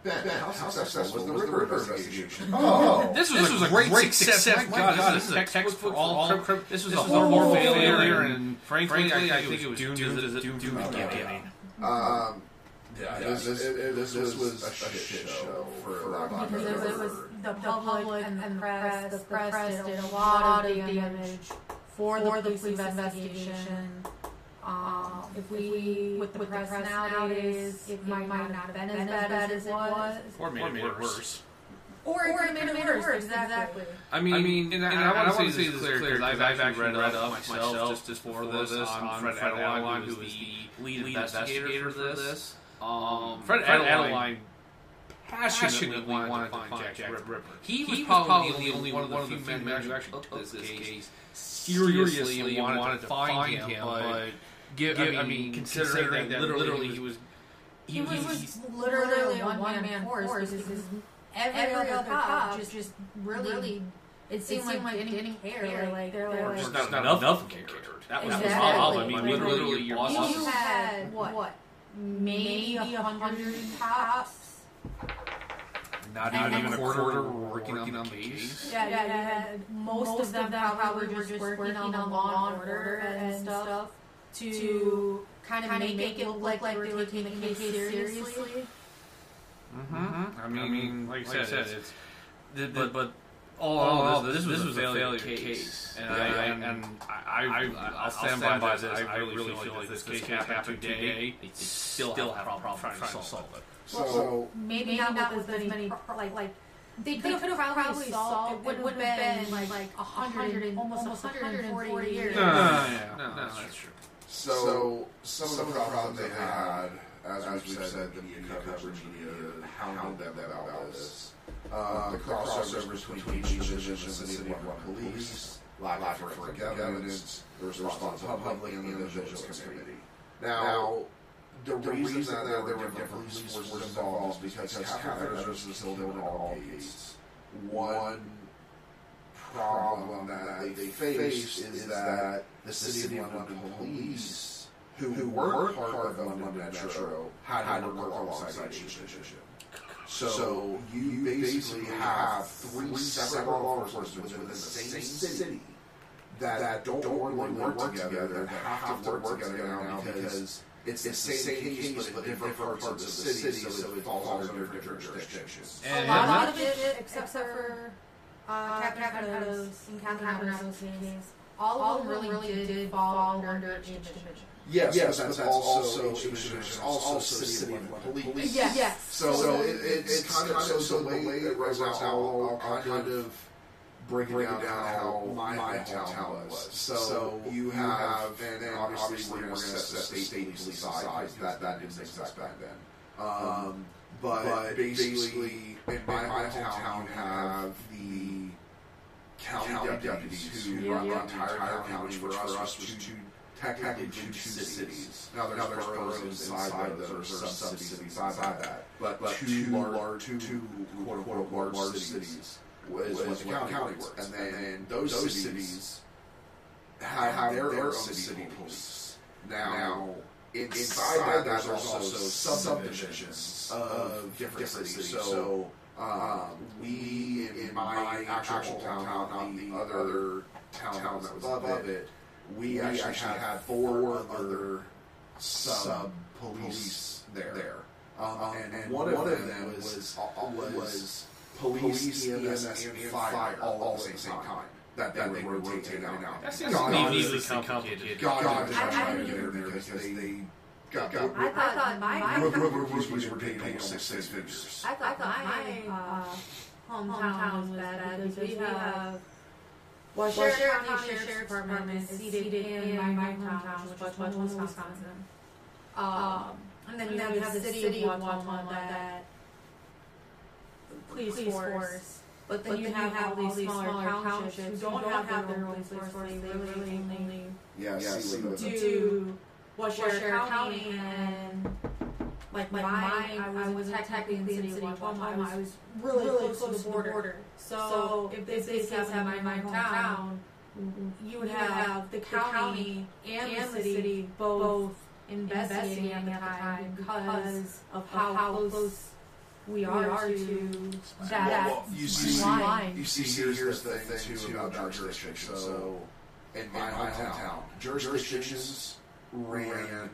Ben, ben, how successful, successful was the Ripper, Ripper investigation? Oh, oh, this was, this a, was great a great success. success. My God, God, this, this is a textbook for all. Crim- crim- this was this a horrible failure, failure, and frankly, frankly I, think it was doomed, doomed, the beginning. Um, yeah, yeah. This, this, it, this, this was, was a shit, shit show for lack of Because it was the public and the press. The press did a lot of damage for the police investigation. Um, um if we, with the, with press, the press nowadays, it, might, might not have been as bad as, as it was. Or made, it, made it worse. Or, or it made, made it worse. Exactly. I mean, I mean, and, and, I, I, I want to say this clear because I've, I've actually read, up myself, just, just before this, on Fred Adelon, who is the lead, investigator, for this. this. Um, Fred, Fred Adeline, Adeline passionately, passionately wanted, wanted to find, Jack, Jack Ripper. Ripper. He, was he was probably, probably the only one, one of the few men who actually took this case seriously and wanted, wanted to find him, him but give, give, I mean, considering, considering that literally, literally he was... He, was, he was literally a one-man force. force because because every, every other cop just, just really... really it seemed, it seemed like, like didn't care. Like they're like, just not, enough, care. That was—I mean, literally, your boss. You had what? maybe a hundred tops. Not, not even, a quarter, quarter working, working on, these. the case. Yeah, yeah, yeah, yeah. Most, Most of them probably were just working on the law and order and stuff to kind of, kind of make, make it look like, like they were taking the case seriously. Mm-hmm. I, mean, I mean, like, I said, said it's, it's the, the, but, but Oh, oh, no, this, oh, this, this was, was, a failure, case. case. And, yeah, I, and, and I, will stand, by, by this. I really, really feel like this, this case happen today. They still, still have a problem trying to solve it. So, so maybe, maybe not, with as many, pro- like, like they could have probably, probably solved it. Would, have been, been like, like 100, almost 140 years. No, yeah, no, no, that's true. So, some, some of the problems they had, as, we've said, the media coverage, media hounded them about this. Uh, the crossovers between each division's and city run police, lack of forensic evidence, the response of the public, and the individual community. Now, the, the reason, reason that, that there were different, different police forces involved is because countermeasures was killed at all gates. One problem that they, faced is that the city of London police, who, who weren't part of London Metro, had to work alongside each division. So, so you, you basically, basically have three separate law enforcement within the same city that, that don't, don't really work, work together, together that have to work, work together now because it's, the same, case, case but different parts of the city, so, so it falls under different jurisdictions. And a lot of it, except for uh, Cabernet Encantados, All of them really, really did fall under each division. Yes, yes, but that's, but also, also is also city of London police. police. Yes. yes. So, so it, it, it's kind of so, so the way, way that right now I'll, I'll kind of break down, down how my, my hometown was. So, so you have, and, and obviously we're going to set the state, state police aside that that didn't exist back then. Um, um, but, but basically, in my, my hometown, you have the county, deputies, who run the entire county, which for us was two technically two cities. Now there's, now there's boroughs, inside, inside those, or sub-cities inside, inside that. But, but two, two large, two quote-unquote large, large cities is what the county, county works. And then, and then those, those cities have, have their, their own city police. Now, inside, that, there's also subdivisions of different, cities. So, um, um, we, in, my actual, town, not the other town, that was above it we, we actually, actually had four other sub police there. there. Um, um, and, and, one, one of, of them was, was, was police, EMS, EMS and fire all, all at the same, time. time. That, that they, they were rotating out. That seems God, needlessly complicated. God, God, God, I, I, get in there because they got, got, I thought my police were paying almost six figures. I thought my hometown was bad we have Waushara County Sheriff's Department is seated in my hometown, which is Wautoma, Wisconsin. Um, and then you have the city of Wautoma that police force. But then you have all these smaller townships who don't have their own police force. They really only Yeah, yeah, see, what the- do Waushara County and like my mine, I was technically in the city of Wautoma. I was really, close, to the border. So, if this case happened in my hometown, mm-hmm. you would have the county and the city both investigating at the time because of how close we are to that Well, you see, line. you see, here's, the thing too about jurisdiction. So, in my hometown, jurisdictions ran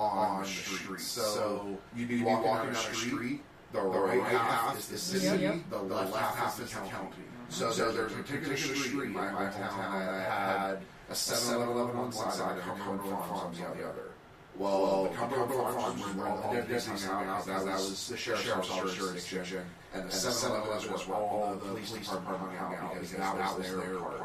on the street. So, you'd be walking down the street. The right half is the city. Yep. The left half is the county. So, so there's a particular street in my hometown that had a 7-Eleven on one side and a Cumberland Farms on the other. Well, the Cumberland Farms was where all the deputies hung out. That was the sheriff's officer's jurisdiction, and the 7-Eleven was where all the police department hung out because that was their part.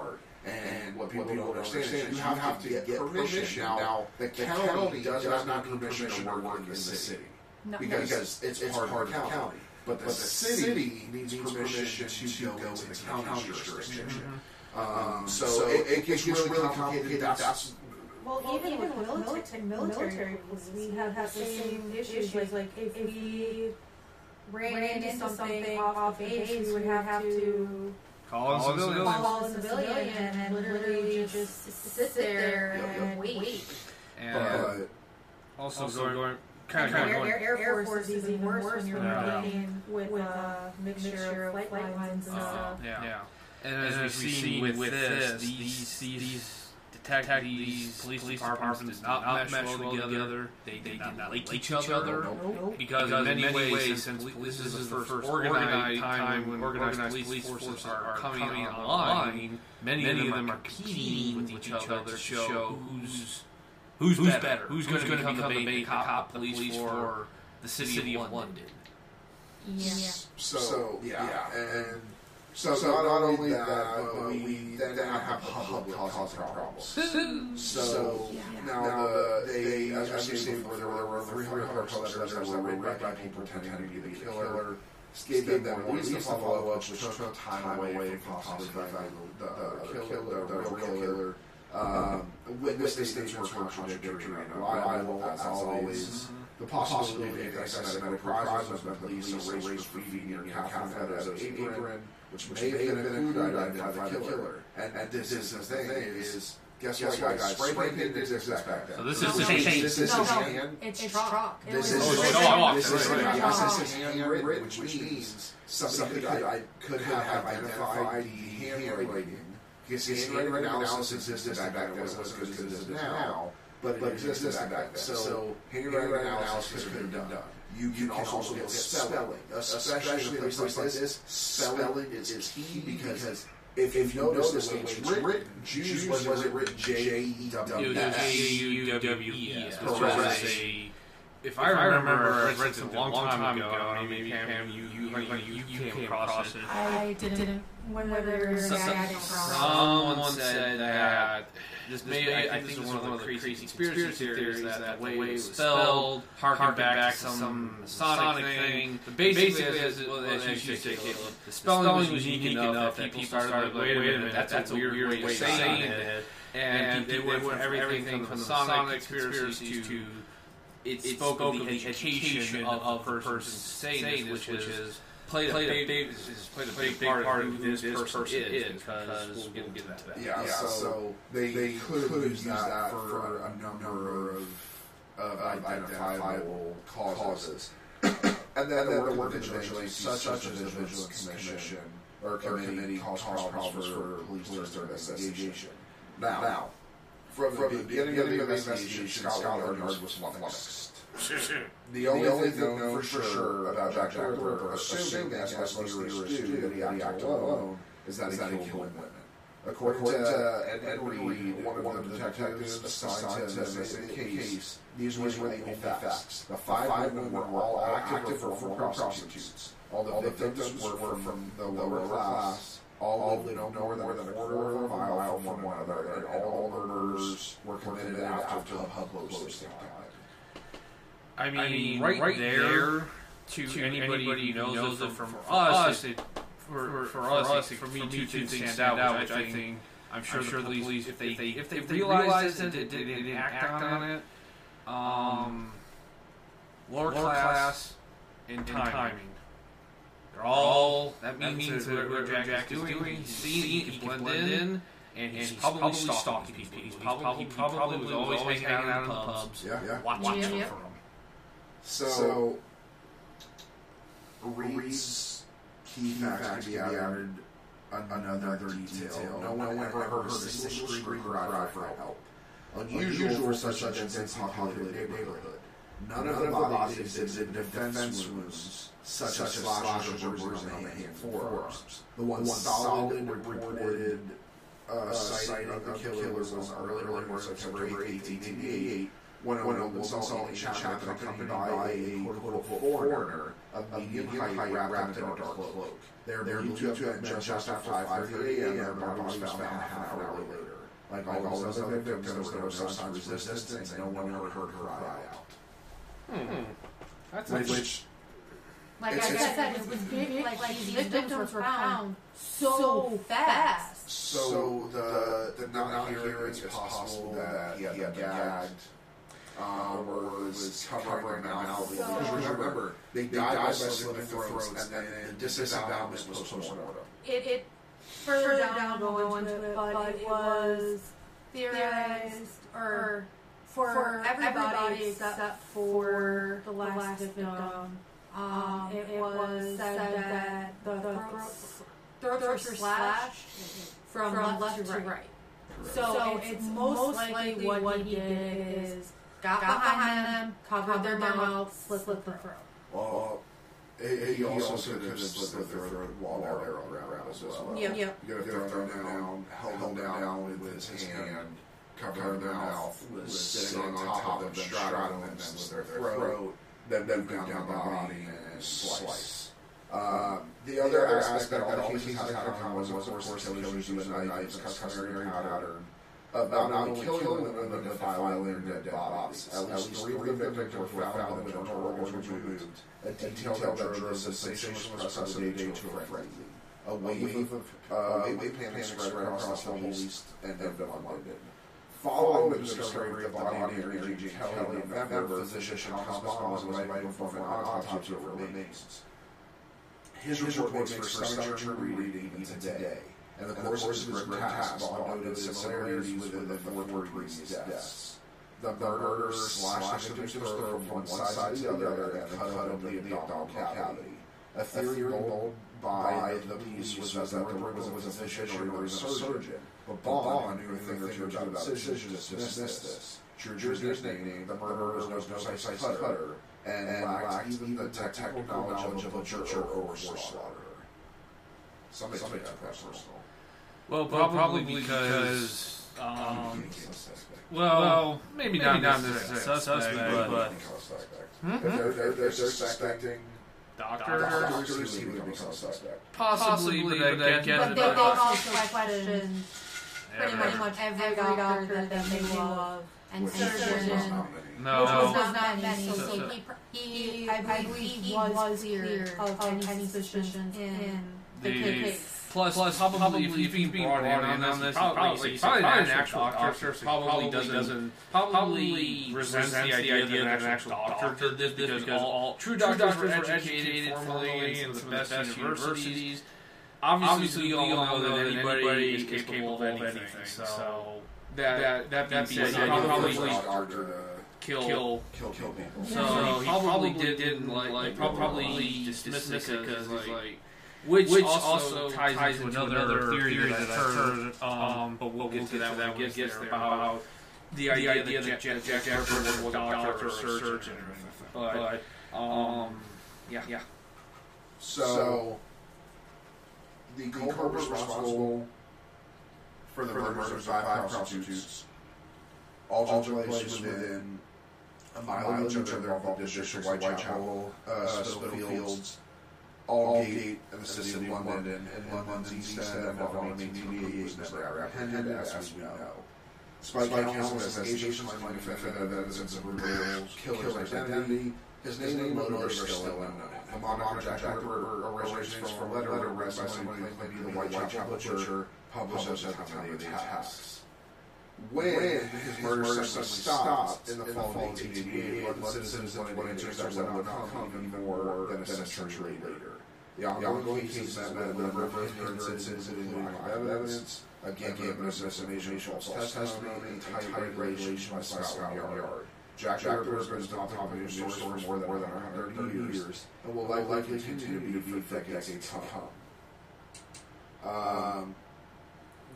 And what people don't understand is you have to get permission. Now, the county does not need permission to work in the city No. because it's part of the county. But the city needs permission to go into the county jurisdiction. Um, so it, it gets really complicated. That's Well, even, even with military, military, police, we have the same issues. Like, like if we ran into something off the base, we would have to Call in call civilians. a civilian and literally just sit there Yep, and wait. And but uh, uh, also, Also going, going- kind of, Air, kind of going, Air, Air Force is even worse when you're Yeah. working with a uh, mixture of flight lines and uh, stuff. yeah. yeah. And as, we've seen with, this, these, these detect these police, departments did not mesh well together. They, they did not like each other. Nope. Because, in many ways, since this is the first organized time when organized police forces are coming online, many of them are competing with each other to show who's who's better, who's going to become the main cop police for the city of London. Yeah. So, so yeah, and so, so not, only that, but we then have public causing problems. So now the, they, as we stated before, there were 300 hoax letters that were read by people pretending to be the killer. Gave them more reason to follow up, which took time away from possibly finding the, the, killer, the real killer. Um, witness statements were contradictory and unreliable, as always. The possibility of anti-Semitic reprisals by police race graffiti near Catherine Eddowes' apron, which may have been included to identify the killer. And, and this is the thing is, guess what, guys? Spray paint didn't exist back then. So this No, is no, change. This is No, his hand. It's chalk. This is his it's chalk. This is Right, right, yes, right. this is handwritten, which means somebody could, I could have identified the handwriting. Because his handwriting analysis existed back then, it wasn't as good as it is now, but it existed back then. So handwriting analysis could have been done. You you, can also look at spelling, especially in a place like this. Spelling is key because if, if you notice the way it's written, Jews was it written J E W J-U-W-E-S. Correct. Correct. If I remember, I read something a long time ago, and maybe Pam, you, you, you, you came across it. I didn't. Whether So- I got it. Someone said that this may, I think this is one of the crazy conspiracy theories that the way it was spelled harkened back to some Masonic thing. But basically, as, it, well, as you say, Caleb, the spelling was unique enough that people started like, wait a minute, that's, that's a weird way of saying it. And they went from everything from the Masonic conspiracies to it spoke of the education of the person saying this, which is played, played a big is played a big part of who this person is because we'll get into that. Yeah, so they, they could have used that for a number of, of identifiable causes. and then, there were vigilantes such as the Vigilance Commission or committee caused problems for police during investigation. Now, now from, from the beginning of the investigation, Scotland Yard was flummoxed. The only, thing known for sure about Jack the Ripper, assuming as investigators do that he acted alone, is that he killed women. According, to Ed, Ed Reid, one of the detectives assigned to the case, these were the only facts. The five women were all active or former prostitutes. All the victims were from the lower class, all lived no more than a quarter of a mile from one another, and all murders were committed after the pub closed time. I mean, I mean right, right, there, to, to anybody, anybody who knows, knows it from, from us, it, for, for, for, us, us for me, two things stand out, out which I think, I'm sure, I'm sure the police, if they, if they, if they, if they realized it, they, they, they didn't act on it, um, lower class, and timing. They're all, that means that what Jack, Jack is doing, he's seeing, he can blend in, and he's, he's probably, probably stalking people. He's probably, he probably, was always hanging out in the pubs, yeah, yeah. watching for them. So, so Reid's key facts can be added another detail. No one ever heard a single scream cry for help. Unusual for such a densely populated neighborhood. None of the bodies exhibited defense wounds, such as slashes or bruises on the hand and forearms. The one solid reported uh, sighting of the killer was earlier in September 1888 when a woman saw a Chapman accompanied by a quote-unquote foreigner of medium height wrapped in a dark cloak. They're believed to have met just after 5.30 a.m. and their body was found half an hour later. Like all those other victims, there was no signs of resistance and no one ever heard her cry out. Hmm. That's which, which like I said, it was big, like, like these victims were found so fast. So the the not hearing is possible that he had been gagged um, or was covering their mouth. Because remember, they died by slit their throats, and then the disembowelment was postmortem. It, it further down go into it, but it was theorized, or for everybody except for the last victim. Um, it, it was said that the throats, throats were slashed from, from left to right. right. So, so it's, it's most likely what he did is got, got behind them, covered their mouths, slit, slit the throat. Well, he, he also could have slit their throat while they were on the ground as well. Yep, yep. You could have thrown them down, held them down with his hand, covered their mouth, was sitting on top of them, straddling them, slit their throat, then moved down the body and slice. Um, the other aspect that all cases had in common was, of course, killers using a knife as customary pattern about not only killing them, but defiling their dead bodies. At least three of the victims were found with internal organs removed. A detail that drove the sensationalist press of the day to a frenzy. A wave of uh, wave of panic spread across the whole East and of London. Following the discovery of the body of Mary Jane Kelly in November, physician Thomas Bond was invited for an autopsy of her remains. His report makes for stunning reading today and the course of his grim task noted similarities with the four previous deaths. The murderer slashed the victim's throat from one side to the other and cut open the abdominal cavity. A theory bold by the police was that the murderer was a physician or a surgeon, but Bond knew a thing or two about decisions to dismiss this. True to nickname, the murderer was no precise cutter and lacked even the technical knowledge of a butcher or slaughterer. Somebody took that personal. Well, probably, probably because. Um, well, well, maybe, maybe not, not necessarily suspect, suspect, but. but hmm? they're, they're, they're suspecting doctors, doctors who would become suspect. Possibly, but, but I get But they, they also questioned pretty much, much every doctor that they knew of and surgeon. No, which was not many. So, so he, he, I believe he was cleared of any suspicions in the case. Plus, Plus probably, probably if he's being brought, brought in on this, probably, probably, probably, probably an actual doctor, doctor probably, doesn't, doesn't probably resents the idea that an actual doctor did this because, because all true doctors, doctors were educated formally in some of the best universities. Obviously, we all know that anybody is capable of anything. So that that that being said, he probably uh, kill kill kill people. So he probably didn't like probably dismiss it because he's like which, Which also, also ties, ties into another, another theory, theory that, that I've heard, um, um, but we'll, get, to that when we get, get there about the idea, the idea that Jack, Jack Jefferson was a doctor or a surgeon. or But, um, um, yeah, yeah. So, the culprit responsible for the murders of five prostitutes. all took place within a mile of each other involved the District of Whitechapel, uh, Spitalfields, Aldgate and the city of London and London's East End involving 1888 was never apprehended, as we know. Despite countless investigations finding definitive evidence of brutal killer's identity, his name and motive are still unknown. The monarch Jack Ripper originates from a letter read by somebody claiming to be the Whitechapel Butcher, published at the time of the attacks. When his murder suddenly stopped in the fall of 1888, London citizens wanted answers that would not come even more than a century later. Yeah, the ongoing case met with a number of including lack of evidence, a gamut of misinformation, false testimony, and tight regulation by Scotland Yard. Jack Ripper has been the top of news source for more than 130 years, and will likely continue to be for decades to come. Um,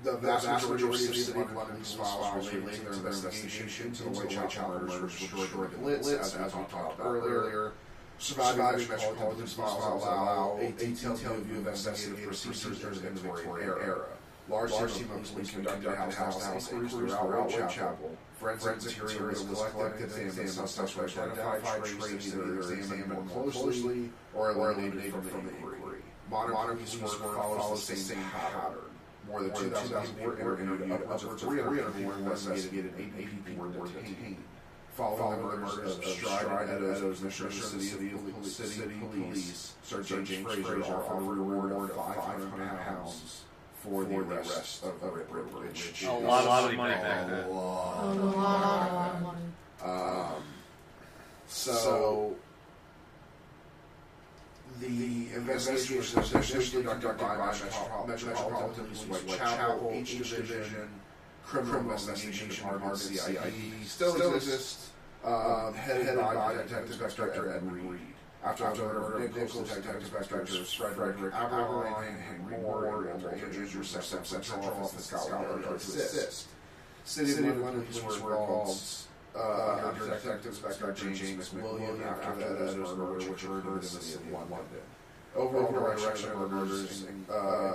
the vast majority of City of London's files relate their investigation into the Whitechapel murders destroyed the Blitz, as we talked about earlier. Surviving Metropolitan files allow a detailed view of investigative procedures in the Victorian era. Large team of police conducted house-to-house inquiries throughout Whitechapel. Forensic materials was collected and examined. Suspects identified traces that either examined more closely or eliminated from the inquiry. Modern police work follows the same pattern. More than 2,000 people were interviewed, upwards of 300 people were investigated, and 8 people were detained. Following the murders of Stride and Eddowes, the City, City, Police, City Police, Sergeant James Fraser offered a reward of 500 pounds for the arrest of Ripper, which A lot, lot of money back a then. A lot. lot, a lot of money. Um, so, the investigation was initially conducted by Metropol- Metropolitan Police Whitechapel, H Division, Criminal Investigation Department, CID, still exists, um, headed by Detective Inspector Ed Reid. After the murder of Nichols, Detective Inspectors Frederick Abberline and Moore, and Walter Andrews were sent to Central Office Yard to assist. City of London police were involved uh, under Detective Inspector James McWilliam after the Eddowes murder, which occurred in the city of London. Overall direction of murders uh,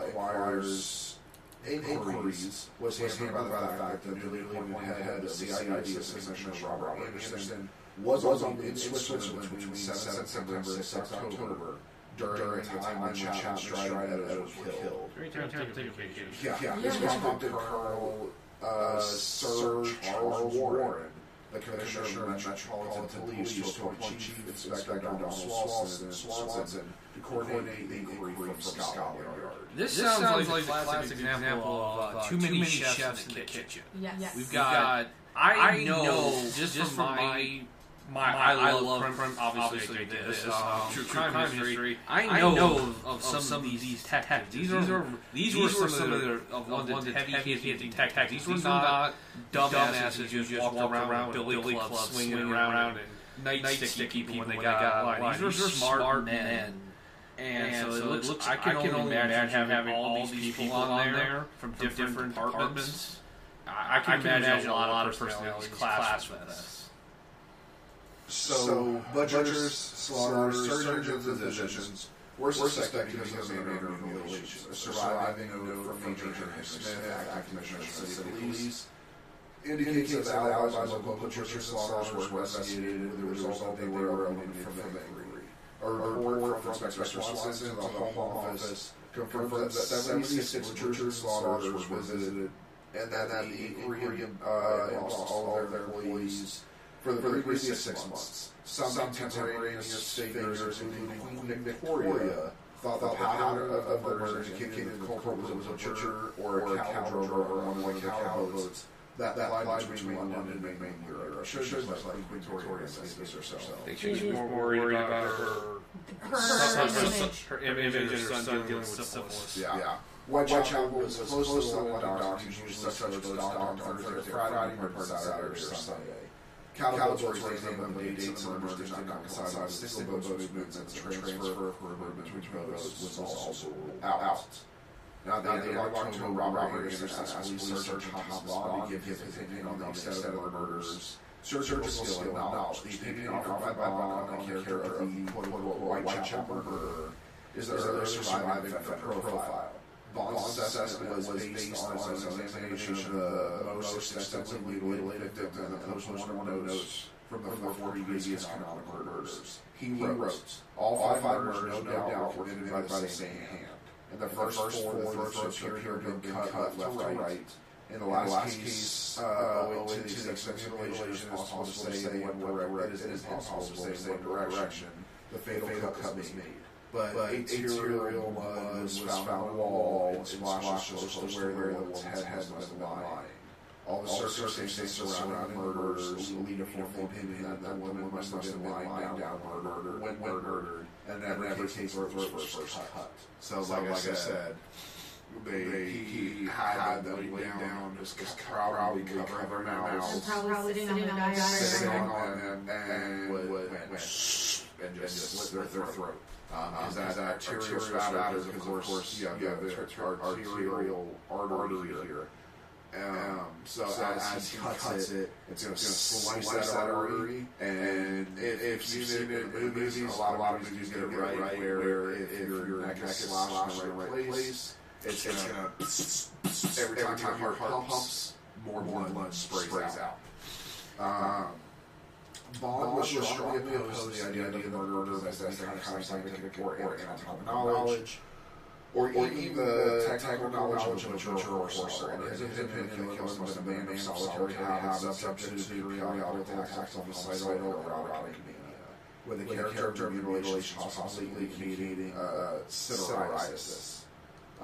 inquiries was hampered by the fact that the newly appointed head of the CID, Assistant Commissioner Robert Anderson, was on in Switzerland between 7 September and 6 October during the time when Chapman Stride Eddowes was killed. Every time I take a vacation. Yeah, yeah. This was prompted Colonel uh, Sir Charles Warren, the Commissioner of Metropolitan Police, to appoint Chief Inspector Donald Swanson, Swanson to coordinate the inquiry from Scotland Yard. This, sounds, like, a classic example of uh, too many chefs in the kitchen. Yes. We've got. I, know just, from my my, I, love, crime, obviously, this, um, true crime history. I know, of, of some, some of these detectives. These are these were some of the of London's heavy hitting detectives. These were not dumbasses who just walked around with billy clubs swinging around and nightstick people when they got out. These were smart men. And, so it looks, I can, only imagine having all these people on there from different departments. I, I can imagine a lot of personalities clash with this. So, butchers, slaughterers, surgeons, and physicians were suspected because of manner of mutilation. A surviving note from Major Henry Smith, acting commissioner of the city police, indicates that the alibis of local butchers and slaughterers were investigated with the result that they were eliminated from the inquiry. A report from Inspector Swanson to the Home Office confirmed that 76 butchers and slaughterers were visited and that the inquiry uh, lost all of their employees for the previous six months. Some contemporaneous figures, including Queen Victoria, thought the pattern of, of murders indicated the culprit was a butcher or a cow drover or one of the cow boats that, that lied between London and mainland Europe. Shows much like Queen Victoria says this herself. I think she's more worried about her, Her her, image. her image and her son dealing with syphilis. Yeah. yeah. Whitechapel was close to the London docks, usually such boats docked on Thursday, Friday, or Saturday or Sunday. Caliboats were raised up on the dates and the murders did not coincide with single boat movements and the transfer of river between boats was also ruled out. Now, at the end of October, Robert Anderson asked police search Tom's body to give his opinion on the extent of the murders. Sir, surgical skill and knowledge. The opinion offered by Bond on the character of the quote-unquote Whitechapel murderer is the earliest surviving offender profile. Bond's assessment was based on his examination of the most extensively mutilated victim and the post-mortem notes from the four previous canonical murders. He wrote, all five murders, no doubt, were committed by the same hand. And the first four, the throats appear to have been cut left to right. In the last case, uh, owing to the extent of mutilation, it's possible to say in one direction. It is impossible to say in one direction. The fatal cut was made. But arterial blood was found on the wall and splashed close to where the woman's head had been lying. All the circumstances surrounding murders lead to form the opinion that the woman must have been lying down murdered when murdered, and every case was first cut. So, like I said, they he had them laid down, just probably covering their mouths, And probably sitting on the diary. sitting on them, and would went and just slit their throat. Because um, uh, that arterial spatter, because of course you have the arterial artery here. Um, um so, as, he cuts, it, it's going to slice that artery. And if, if you've seen it in movies, a lot, a lot of movies get it right, where if, if your neck is slashed in the right place, it's going to, every time your heart pumps, more blood sprays out. Um, Bond was strongly opposed to the idea that the murder was any kind of scientific or anatomical knowledge, or even the technical knowledge of a mature horser. And his opinion, the killer must have been a man of solitary habits, subject to periodic attacks of homicidal or erotic mania, with a character of mutilation possibly indicating uh, satyriasis.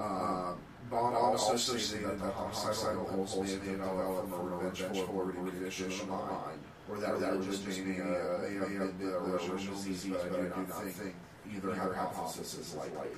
Um, Bond also stated that the homicidal impulse may have developed from a revengeful or condition of mind, or that religious mania may have been the original disease, but I do not think either hypothesis is likely.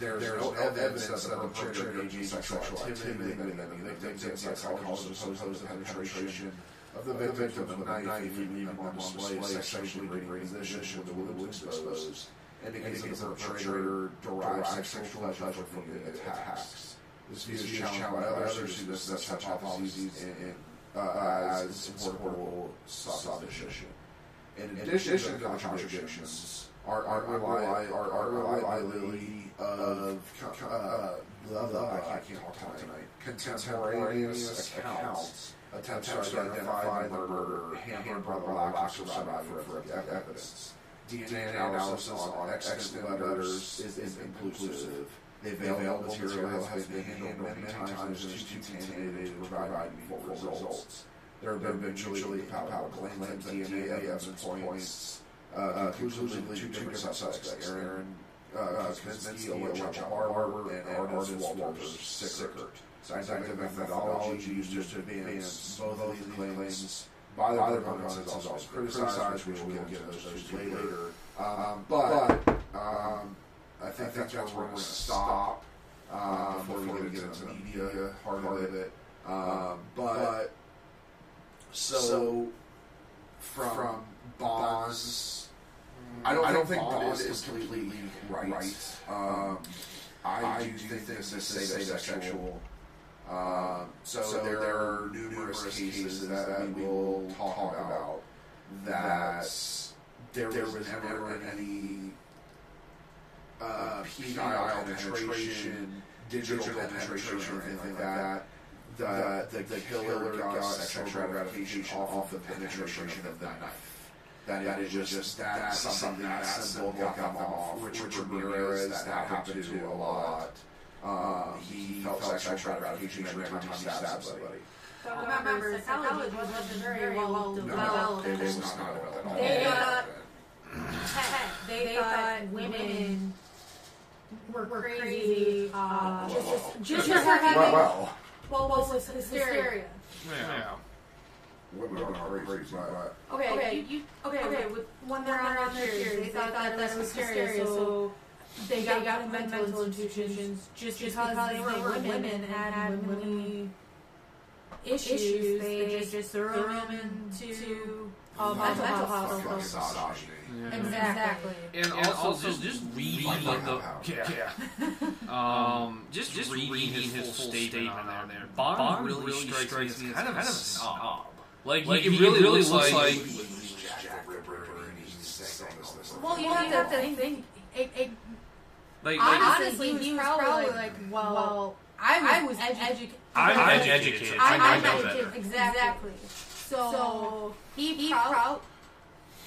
There's, no evidence that the perpetrator engaged in sexual activity, and the victims that psychologists oppose the penetration of the victim with a knife, them on display, sexually degrading position with the wound exposed, indicating the perpetrator derives sexual pleasure from the attacks. This view is challenged by others who discuss hypotheses in, uh, as supportable supposition. In addition to the contradictions, our, our, our, our, our reliability of uh, blah, blah, I can't talk tonight. Contemporaneous accounts attempts to identify the murderer hampered by the lack of survivor evidence. DNA analysis on extant letters is, is inconclusive. The available material has been handled many times is too contaminated to provide meaningful results. There have been mutually compatible claims that DNA evidence points uh, conclusively to two different suspects, Aaron uh, Kosminski, Electra Barber, and artist Walter Sickert. Scientific methodology used to advance both of these claims by their opponents is also criticized, which we'll get into those later. Um, but um, I think that's where we're going to stop um, before we get into the media part of it. Um, but so from Bond's, I don't, I don't think Bond is completely right. Um, I do think this is asexual. Um, so, so there, there are numerous cases that we will talk about that there, there was never any uh, penile penetration, digital penetration, or anything like that. The, the, the killer got sexual gratification off the penetration of the knife. That, that is just, just that's something that simple got them off. Richard Ramirez, that happened to a lot. Um, he felt sexual gratification every time he stabbed somebody. But remember, psychology wasn't very well developed. it was not developed at all. They thought, they thought women were crazy, uh, just, just for having, well, well, well, was hysteria. Yeah. women are crazy, but Okay, okay, you, you, okay, okay, with, when they're on their periods, they thought that that was hysteria, so they got, got in mental institutions just because they were women and had womenly issues, they just threw them into uh, mental fucking hospitals. misogyny. Yeah. Exactly. And, also, just, just reading Like the yeah. yeah. um, just just reading his full statement on there. Bond, Bond really, strikes me as kind of a snob. Like, like he really, really looks like. Well, you have to think. It, it, Like, like honestly, he was probably like, well, I was, educated. I'm educated. I'm I know that. educated. Exactly. So, he, he proud,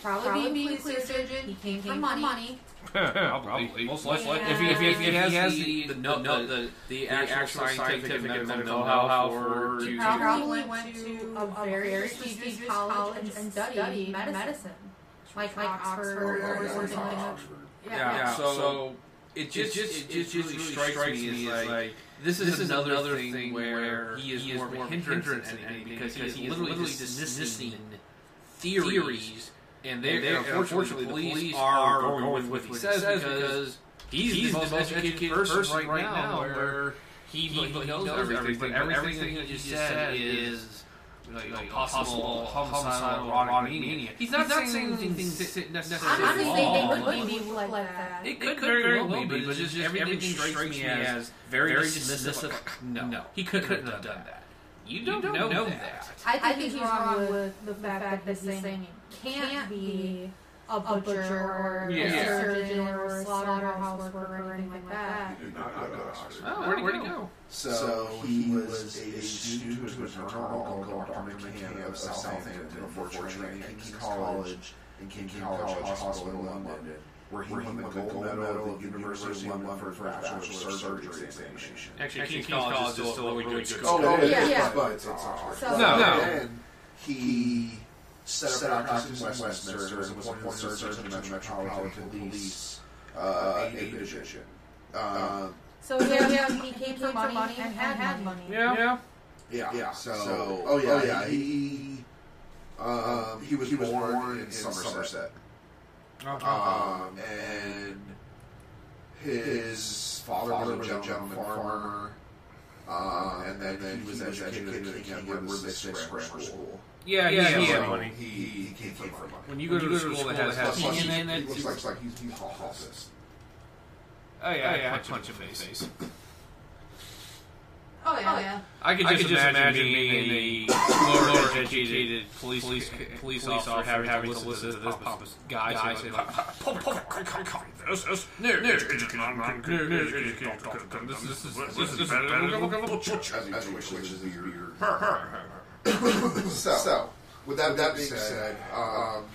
probably being a police surgeon. He came for money. Probably. Most Most likely. likely. If he, if he, if he has, has the, the, the, no, the, the, the, actual scientific and medical know-how know-how for for to, Probably, went to a very prestigious college and studied medicine. Like, like Oxford yeah, or something like that. Oxford. Yeah. Yeah, So, so it just, just, it just, really strikes, me as like, this is, this is another, another thing, thing where he is he is more more hindrance hindrance than anything anything because he is literally literally just dismissing theories, theories, and they, and they- unfortunately, the police are going with what he says because he's, he's the most educated person right now where he, he knows everything, but everything that you just said is like, like possible homicidal erotic mania. He's not, saying anything necessarily Honestly, wrong. they could be like that. It could very well be, but it's just everything strikes me as very dismissive. No, no, he couldn't have done that. You don't know that. I think, he's wrong with the fact that this thing can't be a butcher or Yeah. a surgeon or a slaughterhouse worker or anything like that. He did not go to Oxford. Oh, where'd he go? So he was a student to his maternal uncle, Dr. McCann of Southampton, before training at King's College and King College Hospital in London, where he won the gold medal of the University of London for his bachelor of surgery examination. Actually, King's College is still a really good school. Oh, Yeah, yeah. but it's Oxford. So- No, no. And he set up practice in Westminster and was appointed surgeon to the Metropolitan Police uh, A Division. Um, So yeah, yeah, he came for money and had money. Yeah. Yeah, yeah. So, oh yeah, yeah. He, um, he was born in Somerset, um, and his father was a gentleman farmer, um, and then, then he was educated at King Edward Sixth Grammar School. Yeah, Yeah, he he had had money. He, he came from money. When you go to a school that has Plus, money he, in he it, looks like, like he's, he's hospice. oh yeah, I punch him in the face. Oh yeah, oh, yeah. I could I just, could just imagine, imagine being being a lower educated police police police officer having, having to listen to this pompous guy guy say say, like, this is no educated man, no educated this is this is this is As he twitches his beard. so, so, with that, that being said, um,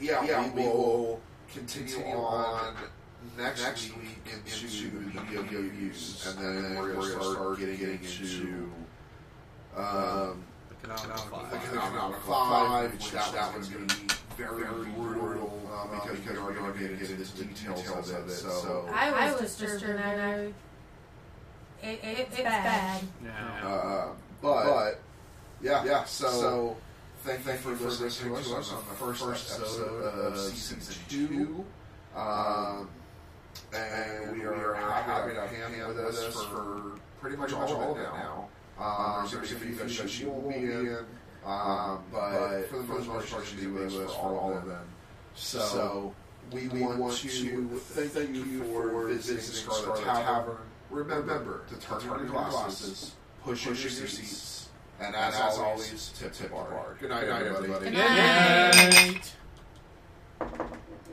yeah, yeah, we will continue on next, next week into the video use, and then we're going to start getting into um, the Canonical Five, which that, that was going to be very brutal um, because we are going to get into the details of it. So, I was disturbed and I, it, it, it's bad. Yeah. Uh, but, but yeah, yeah. So, so thank, thank you for listening to us on the first, episode of season two. Um, and we are happy to have Pam with us for pretty much all of it now. Um, there's a few that she won't be in, um, but for the most part, she'll be with us for all of them. So, we, we want to thank you for visiting Scarlet Tavern. Remember to turn your glasses, push in your seats, and as, always, tip tip bar. Good night, everybody. Good Good night.